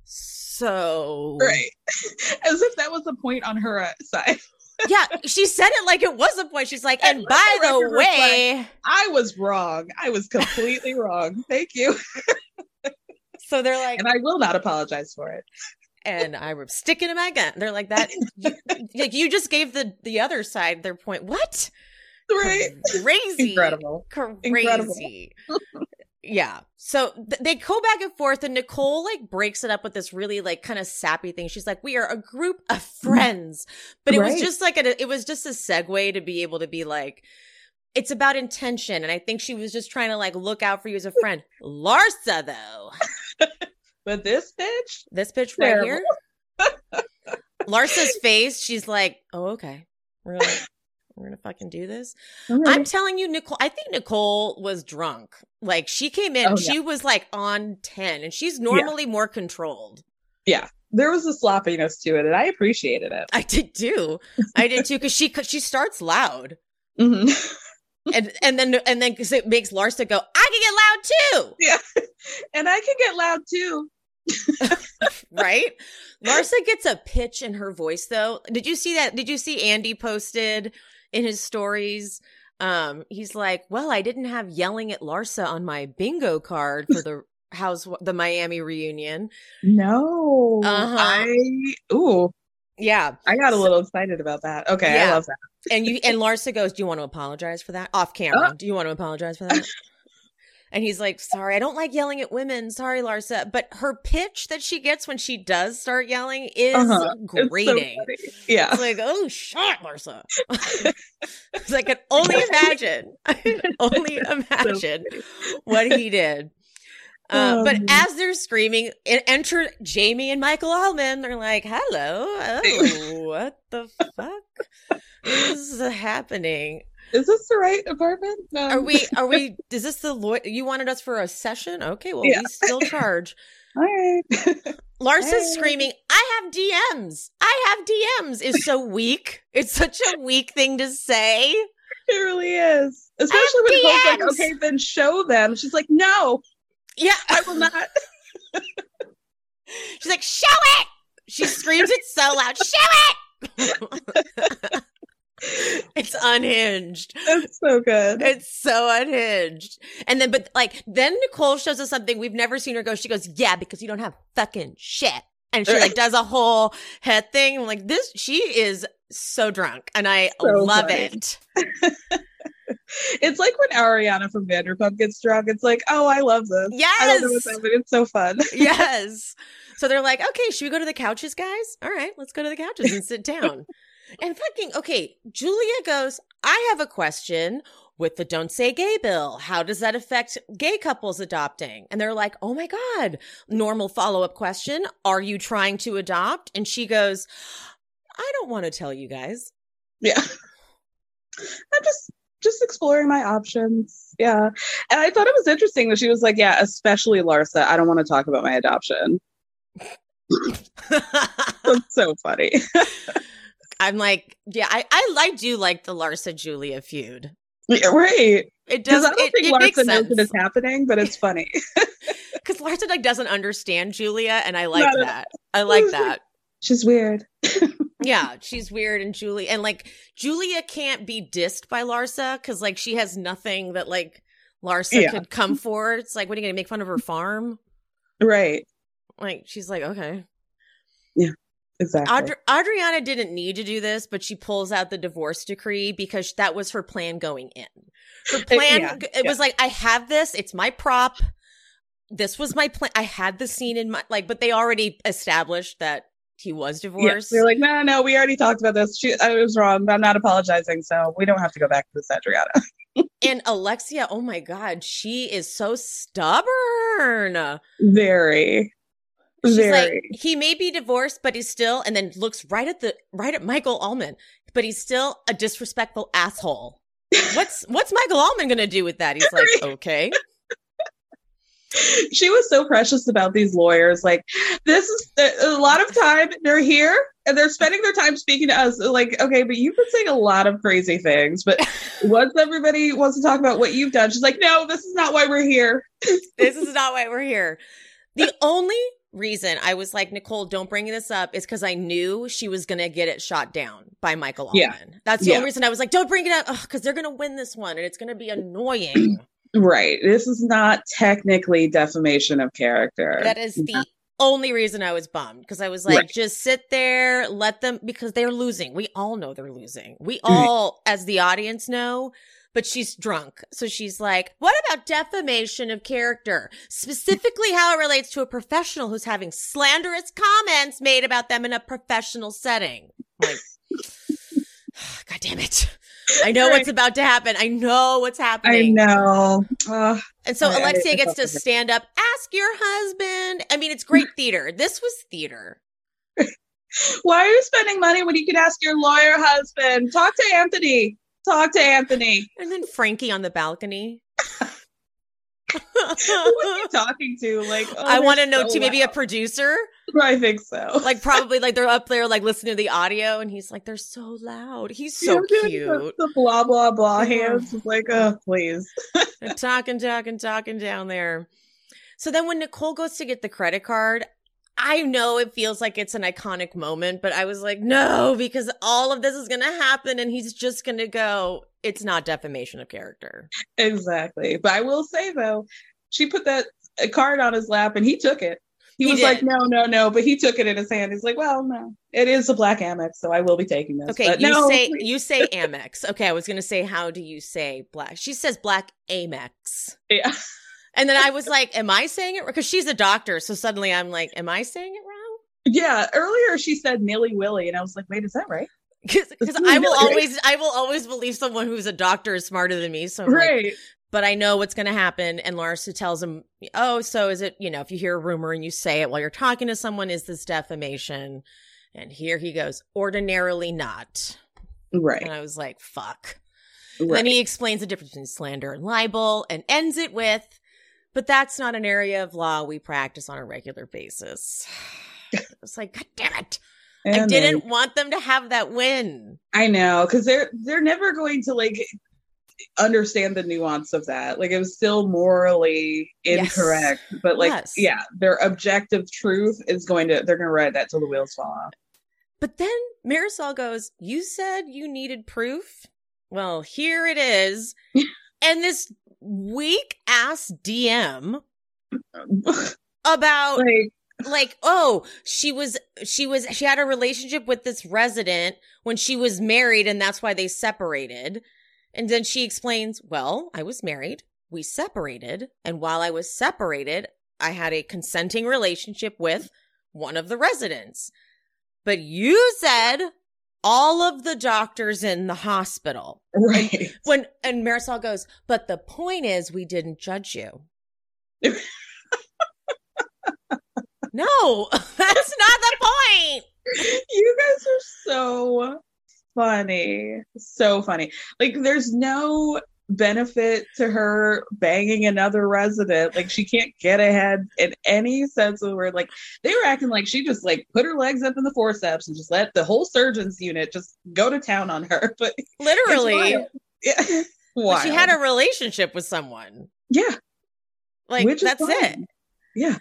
So. Right. As if that was a point on her uh, side. yeah, she said it like it was a point. She's like, and, and by the, the way, I was wrong. I was completely wrong. Thank you. so they're like, and I will not apologize for it. And I was sticking to my gun. They're like that. You, like you just gave the the other side their point. What? Right. Crazy. Incredible. Crazy. Incredible. yeah. So th- they go back and forth, and Nicole like breaks it up with this really like kind of sappy thing. She's like, "We are a group of friends," but it right. was just like a, it was just a segue to be able to be like, it's about intention, and I think she was just trying to like look out for you as a friend. Larsa, though, but this bitch, this bitch right here, Larsa's face. She's like, "Oh, okay, we're gonna, we're gonna fucking do this." Mm-hmm. I'm telling you, Nicole. I think Nicole was drunk. Like she came in, Oh, she yeah. was like on ten, and she's normally more controlled. Yeah, there was a sloppiness to it, and I appreciated it. I did too. I did too because she cause she starts loud, Mhm. and and then and then because it makes Larsa go, I can get loud too. Yeah, and I can get loud too. right? Larsa gets a pitch in her voice though. Did you see that? Did you see Andy posted in his stories? Um, he's like, "Well, I didn't have yelling at Larsa on my bingo card for the house the Miami reunion." No, Uh-huh. I ooh, Yeah. I got a little excited about that. Okay, I love that. And you and Larsa goes, "Do you want to apologize for that off camera? Oh. Do you want to apologize for that?" And he's like, "Sorry, I don't like yelling at women. Sorry, Larsa." But her pitch that she gets when she does start yelling is Uh-huh. It's so grating. Yeah. It's like, oh shit, Larsa. it's like I can only imagine. I can only imagine what he did. Uh, Oh, but as they're screaming, it enter Jamie and Michael Allman. They're like, "Hello, oh, what the fuck is happening? Is this the right apartment? No. Are we? Are we? Is this the lawyer? You wanted us for a session? Okay, well, Yeah. we still charge." All right. Larsa's Hey. screaming, I have DMs. I have DMs is so weak. It's such a weak thing to say. It really is. Especially when Nicole's like, okay, then show them. She's like, no, Yeah. I will not. She's like, show it. She screams it so loud, show it. it's unhinged. That's so good. It's so unhinged. And then, but like, then Nicole shows us something we've never seen her go. She goes, yeah, because you don't have fucking shit. And she like does a whole head thing. I'm like, this, she is so drunk and I So love funny. it. It's like when Ariana from Vanderpump gets drunk. It's like, oh, I love this. Yes, I don't know what's happening. It's so fun. yes. So they're like, okay, should we go to the couches, guys? All right, let's go to the couches and sit down. And fucking, okay, Julia goes, I have a question with the Don't Say Gay bill. How does that affect gay couples adopting? And they're like, oh my God. Normal follow up question. Are you trying to adopt? And she goes, I don't want to tell you guys. Yeah. I'm just just exploring my options. Yeah. And I thought it was interesting that she was like, yeah, especially Larsa, I don't want to talk about my adoption. That's so funny. I'm like, yeah, I, I, I do like the Larsa Julia feud. Yeah, right. It does. I don't It, think it Larsa knows that it's happening, but it's funny. because Larsa like doesn't understand Julia, and I like Not that. I like that. She's weird. Yeah, she's weird and Julia and like Julia can't be dissed by Larsa because like she has nothing that like Larsa Yeah. could come for. It's like, what are you gonna make fun of her farm? Right. Like she's like, okay. Exactly. Adri- Adriana didn't need to do this, but she pulls out the divorce decree because that was her plan going in. Her plan, yeah, it yeah. was like, I have this, it's my prop. This was my plan. I had the scene in my, like, but they already established that he was Yeah, divorced. they're like, no, no, we already talked about this. She, I was wrong. but I'm not apologizing, so we don't have to go back to this, Adriana. and Alexia, oh my God, she is so stubborn. Very, She's very. like, he may be divorced, but he's still, and then looks right at the, right at Michael Allman, but he's still a disrespectful asshole. What's, what's Michael Allman going to do with that? He's like, okay. she was so precious about these lawyers. Like, this is uh, a lot of time they're here and they're spending their time speaking to us. Like, okay, but you've been saying a lot of crazy things. But once everybody wants to talk about what you've done, she's like, no, this is not why we're here. this is not why we're here. The only reason I was like, Nicole, don't bring this up is because I knew she was going to get it shot down by Michael Yeah. That's the Yeah. only reason I was like, don't bring it up because they're going to win this one and it's going to be annoying. Right. This is not technically defamation of character. that is the only reason I was bummed because I was like, Right. just sit there, let them, because they're losing. We all know they're losing. We mm-hmm. all, as the audience, know. But she's drunk. So she's like, what about defamation of character? Specifically, how it relates to a professional who's having slanderous comments made about them in a professional setting. Like, God damn it. I know what's about to happen. I know what's happening. I know. And so I- Alexia I gets to stand up, ask your husband. I mean, it's great theater. This was theater. Why are you spending money when you can ask your lawyer husband? Talk to Anthony. Talk to Anthony. And then Frankie on the balcony. Who are you talking to? Like, oh, I want to they're know so too, maybe a producer. I think so. Like probably like they're up there like listening to the audio and he's like, they're so loud. He's so cute. The, the blah blah blah hands. It's like, oh, please. talking, talking, talking down there. So then when Nicole goes to get the credit card, I know it feels like it's an iconic moment, but I was like, no, because all of this is going to happen and he's just going to go, it's not defamation of character. Exactly. But I will say though, she put that uh, card on his lap and he took it. He, He was did. like, no, no, no. But he took it in his hand. He's like, well, no, it is a black Amex, so I will be taking this. Okay, But you no, say you say Amex. Okay, I was going to say how do you say black? She says black Amex. Yeah. And then I was like, am I saying it because she's a doctor, so suddenly I'm like, am I saying it wrong? Yeah. Earlier she said Nilly Willy, and I was like, wait, is that right? Because I will always I will always believe someone who's a doctor is smarter than me. So I'm like, Right. but I know what's going to happen. And Larsa tells him, "Oh, so is it? You know, if you hear a rumor and you say it while you're talking to someone, is this defamation?" And here he goes, "Ordinarily not." Right. And I was like, "Fuck." And then he explains the difference between slander and libel, and ends it with, "But that's not an area of law we practice on a regular basis." It's like, "God damn it!" I didn't then- want them to have that win. I know, because they're they're never going to like understand the nuance of that. Like it was still morally Yes. incorrect, but like Yes. yeah, their objective truth is going to they're going to ride that till the wheels fall off. But then Marysol goes, You said you needed proof? Well, here it is. and this weak ass DM about like like oh she was she was she had a relationship with this resident when she was married and that's why they separated. And then she explains well i was married. We separated. And while i was separated i had a consenting relationship with one of the residents. But you said all of the doctors in the hospital right. when and marysol goes but the point is we didn't judge you no that's not the point you guys are so funny. So funny. Like there's no benefit to her banging another resident. Like she can't get ahead in any sense of the word. Like they were acting like she just like put her legs up in the forceps and just let the whole surgeon's unit just go to town on her. But literally. Yeah. She had a relationship with someone. yeah. Like that's it. Yeah.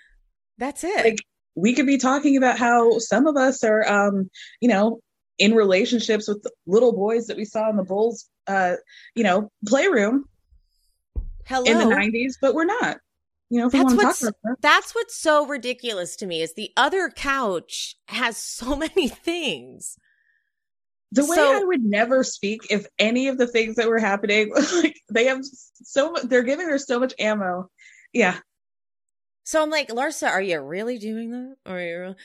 That's it. Like we could be talking about how some of us are um, you know, in relationships with little boys that we saw in the Bulls uh, you know, playroom Hello. in the nineties, but we're not. You know, That's what's that. that's what's so ridiculous to me is the other couch has so many things. The way So- I would never speak if any of the things that were happening, like they have so much, they're giving her so much ammo. Yeah. So I'm like, Larsa, are you really doing that? Or Are you? Really?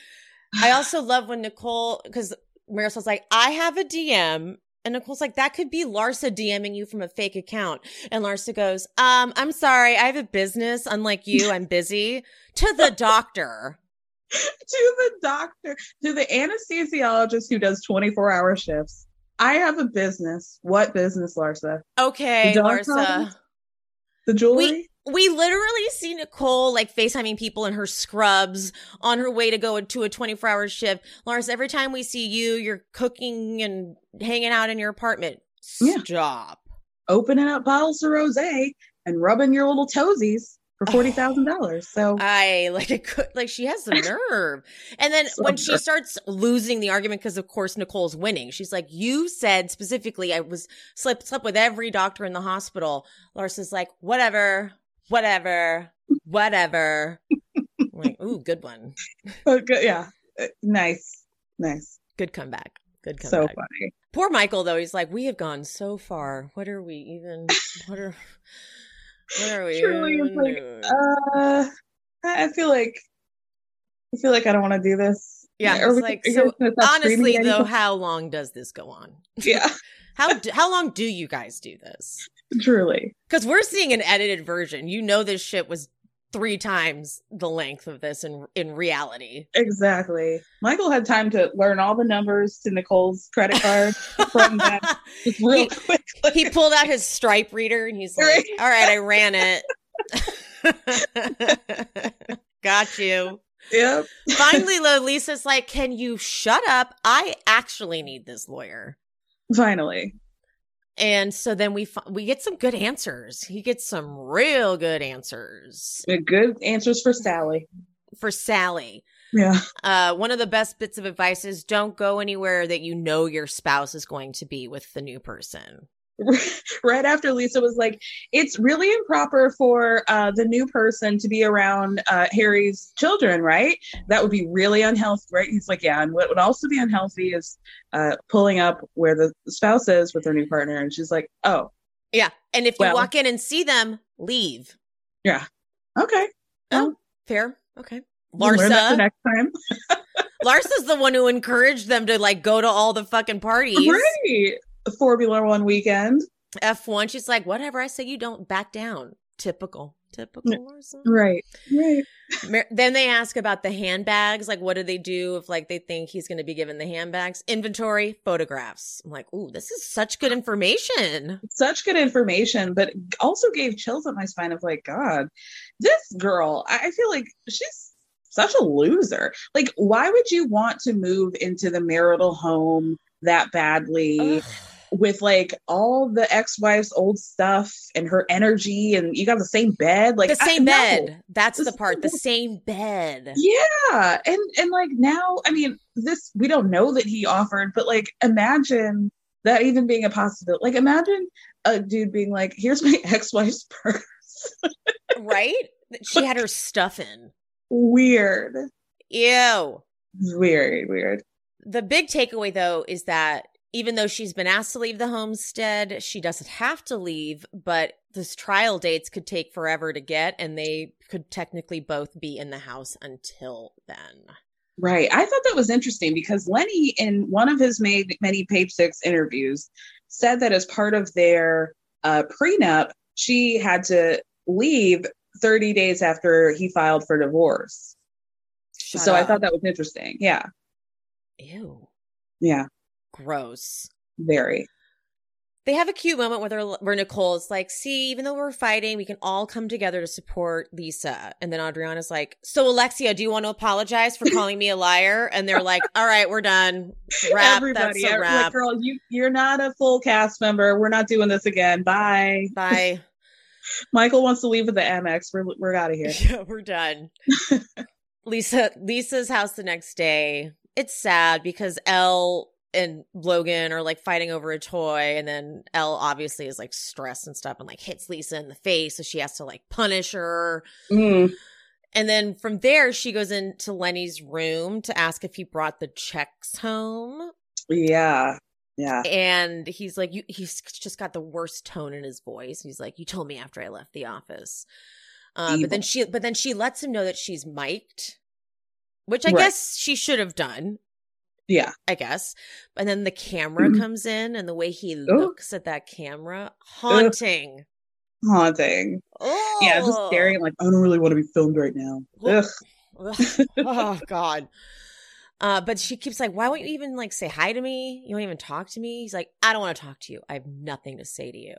I also love when Nicole because Marysol's like, I have a DM. And Nicole's like, that could be Larsa DMing you from a fake account. And Larsa goes, um, I'm sorry, I have a business. Unlike you, I'm busy. To the doctor. to the doctor, to the anesthesiologist who does 24 hour shifts. I have a business. What business, Larsa? Okay, The Larsa. problems? The jewelry? We literally see Nicole like FaceTiming people in her scrubs on her way to go to a 24 hour shift. Lars, every time we see you, you're cooking and hanging out in your apartment. Yeah. Stop. Opening up bottles of rose and rubbing your little toesies. for oh. forty thousand dollars. So I like it could like she has some nerve. And then So when she starts losing the argument because of course Nicole's winning, she's like, "You said specifically I was slept slept with every doctor in the hospital." Lars is like, "Whatever, whatever, whatever." Like, ooh, good one, Oh, good. Yeah, Uh, nice, nice. good comeback, good comeback. So funny. Poor Michael though, he's like, "We have gone so far. What are we even? What are?" What are we? Truly, it's like, uh, I feel like, I feel like I don't want to do this. Yeah, Are it's like so. guys gonna stop screaming Honestly, though, how long does this go on? yeah, How how long do you guys do this? Truly. Because we're seeing an edited version. You know, this shit was three times the length of this in in reality. Exactly. Michael had time to learn all the numbers to Nicole's credit card from that real quick. He pulled out his Stripe reader and he's like, "All right, I ran it. Got you." Yep. Finally, though, Lisa's like, "Can you shut up? I actually need this lawyer." Finally. And so then we we get some good answers. He gets some real good answers Uh, Good answers for Sally. for Sally. Yeah. Uh, one of the best bits of advice is don't go anywhere that you know your spouse is going to be with the new person. right after Lisa was like, it's really improper for uh, the new person to be around uh, Harry's children, right? That would be really unhealthy, right? He's like, yeah. And what would also be unhealthy is uh, pulling up where the spouse is with their new partner. And she's like, oh, Yeah. And if you Well- walk in and see them, leave. yeah. Okay. Oh, fair. Okay. We'll that for Larsa. next time. Larsa's the one who encouraged them to like go to all the fucking parties. Right. Formula One weekend. F1. She's like, whatever I say, you don't back down. Typical. Typical. Right. Right. Then they ask about the handbags. Like, what do they do if like they think he's going to be given the handbags? Inventory, photographs. I'm like, ooh, this is such good information. Such good information, but also gave chills up my spine of like, God, this girl, I I feel like she's such a loser. Like, why would you want to move into the marital home that badly? With like all the ex-wife's old stuff and her energy, and you got the same bed, like the I- same no. bed. That's the part. The same bed. Yeah. And and like now, I mean, this we don't know that he offered, but like imagine that even being a possibility. Like imagine a dude being like, here's my ex-wife's purse. right? She had her stuff in. Weird. Ew. Weird, weird. The big takeaway, though, is that even though she's been asked to leave the homestead, she doesn't have to leave, but this trial dates could take forever to get, and they could technically both be in the house until then. Right. I thought that was interesting because Lenny, in one of his made many page six interviews, said that as part of their uh, prenup, she had to leave 30 days after he filed for divorce. Shut so I thought that was interesting. Yeah. Ew. Yeah. Gross. Very. They have a cute moment where, they're, where Nicole's like, see, even though we're fighting, we can all come together to support Lisa. And then Adriana's like, so Alexia, do you want to apologize for calling me a liar? And they're like, all right, we're done. Wrap. Everybody, That's a wrap. like, girl, you you're not a full cast member. We're not doing this again. Bye. Bye. Michael wants to leave with the Amex. We're we're out of here. Yeah, we're done. Lisa Lisa's house the next day. It's sad because Elle and Logan are like fighting over a toy, and then Elle obviously is like stressed and stuff and like hits Lisa in the face, so she has to like punish her. Mm. And then from there, she goes into Lenny's room to ask if he brought the checks home. Yeah. Yeah. And he's like, you, he's just got the worst tone in his voice. He's like, you told me after I left the office. Um, but then she, but then she lets him know that she's mic'd, which I Right. guess she should have done. Yeah. I guess. And then the camera Mhm. comes in and the way he looks at that camera, haunting. Haunting. Oh, Yeah, just staring like I don't really want to be filmed right now. Ugh. Ugh. oh God. Uh, but she keeps like, why won't you even like say hi to me? You won't even talk to me. He's like, I don't want to talk to you. I have nothing to say to you.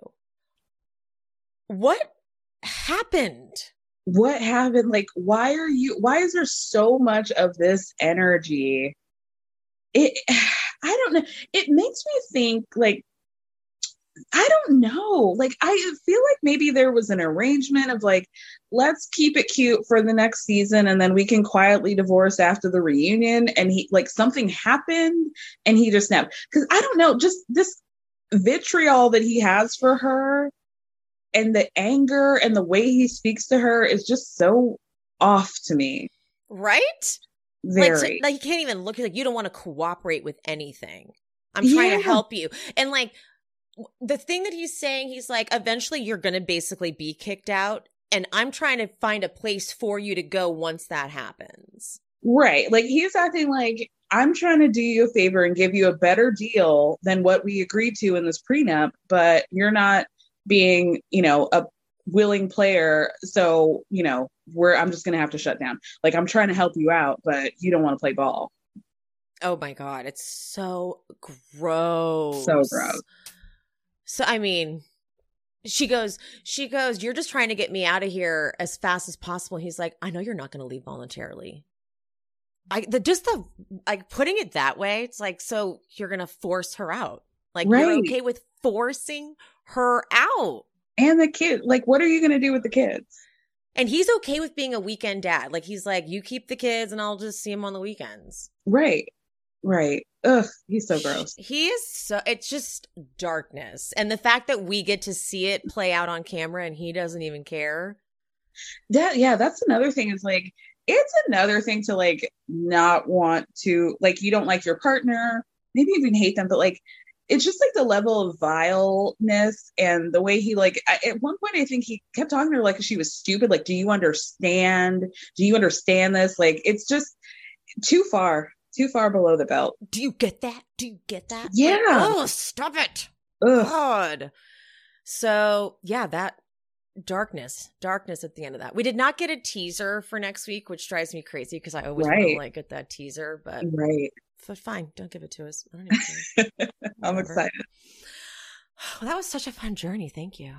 What happened? What happened? Like, why are you why is there so much of this energy? It I don't know. It makes me think like I don't know. Like, I feel like maybe there was an arrangement of like, let's keep it cute for the next season and then we can quietly divorce after the reunion. And he, like, something happened and he just snapped. Cause I don't know, just this vitriol that he has for her and the anger and the way he speaks to her is just so off to me. Right? Very. Like, so- like you can't even look like you don't want to cooperate with anything. I'm trying Yeah. to help you. And like the thing that he's saying, he's like, eventually you're going to basically be kicked out. And I'm trying to find a place for you to go once that happens. Right. Like he's acting like I'm trying to do you a favor and give you a better deal than what we agreed to in this prenup, but you're not being, you know, a willing player. So, you know, we're I'm just gonna have to shut down. Like I'm trying to help you out, but you don't want to play ball. Oh my God. It's so gross. So gross. So, I mean, she goes, she goes, you're just trying to get me out of here as fast as possible. He's like, I know you're not going to leave voluntarily. I, the, just the, like putting it that way, it's like, so you're going to force her out. Like, you're okay with forcing her out. And the kid, like, what are you gonna do with the kids? And he's okay with being a weekend dad. Like, he's like, you keep the kids and I'll just see him on the weekends. Right. Right. Ugh, he's so gross. He is so it's just darkness. And the fact that we get to see it play out on camera and he doesn't even care. that yeah that's another thing is like it's another thing to like not want to like you don't like your partner maybe even hate them but like it's just like the level of vileness and the way he like I, at one point i think he kept talking to her like she was stupid like do you understand do you understand this like it's just too far too far below the belt Do you get that? Do you get that? Yeah. Oh, stop it. Ugh. God. So yeah, that darkness, darkness at the end of that. We did not get a teaser for next week, which drives me crazy because I always want to like get that teaser, but right but fine, don't give it to us. I don't even care. i'm excited Well, that was such a fun journey. Thank you.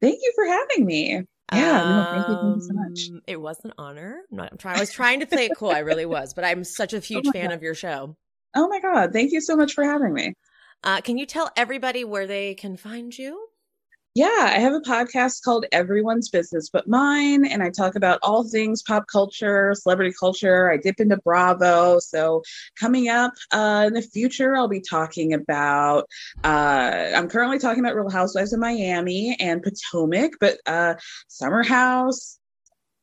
thank you for having me yeah no, thank you thank you so much Um, It was an honor. I'm not, I'm trying. I was trying to play it cool. I really was, but I'm such a huge my fan God. of your show. oh my god thank you so much for having me Uh, can you tell everybody where they can find you? Yeah, I have a podcast called Everyone's Business But Mine, and I talk about all things pop culture, celebrity culture. I dip into Bravo. So, coming up uh, in the future, I'll be talking about, uh, I'm currently talking about Real Housewives of Miami and Potomac, but uh, Summer House,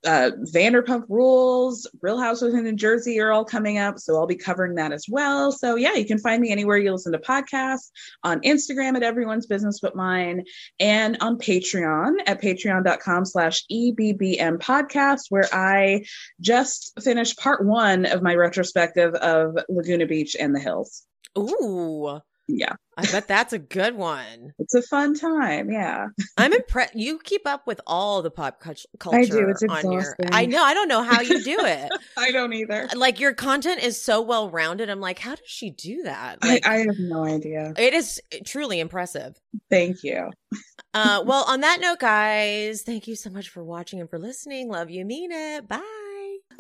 uh, Vanderpump Rules, Real Housewives in New Jersey are all coming up. So, I'll be covering that as well. So, yeah, you can find me anywhere you listen to podcasts on Instagram at Everyone's Business But Mine and on Patreon at patreon.com slash EBBM podcast, where I just finished part one of my retrospective of Laguna Beach and the Hills. Ooh, Yeah, I bet that's a good one. it's a fun time. Yeah. I'm impressed. You keep up with all the pop culture. I do. It's on your. exhausting. I know. I don't know how you do it. I don't either. like your content is so well rounded. I'm like, how does she do that? I, I have no idea. it is truly impressive. Thank you. Uh, well, on that note, guys, thank you so much for watching and for listening. Love you, mean it. Bye.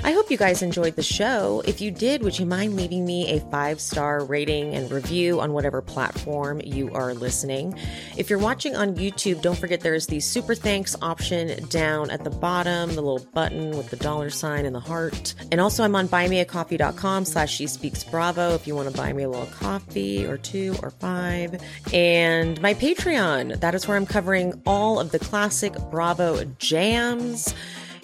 I hope you guys enjoyed the show. If you did, would you mind leaving me a five star rating and review on whatever platform you are listening? If you're watching on YouTube, don't forget there's the super thanks option down at the bottom, the little button with the dollar sign and the heart. And also, I'm on buymeacoffee.com slash she speaks bravo if you want to buy me a little coffee or two or five. And my Patreon, that is where I'm covering all of the classic Bravo jams.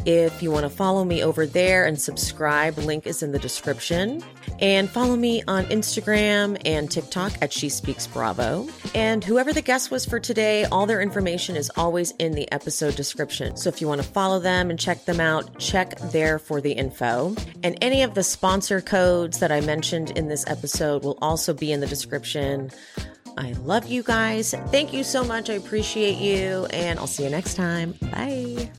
If you want to follow me over there and subscribe, link is in the description. And follow me on Instagram and TikTok at She Speaks Bravo. And whoever the guest was for today, all their information is always in the episode description. So if you want to follow them and check them out, check there for the info. And any of the sponsor codes that I mentioned in this episode will also be in the description. I love you guys. Thank you so much. I appreciate you. And I'll see you next time. Bye.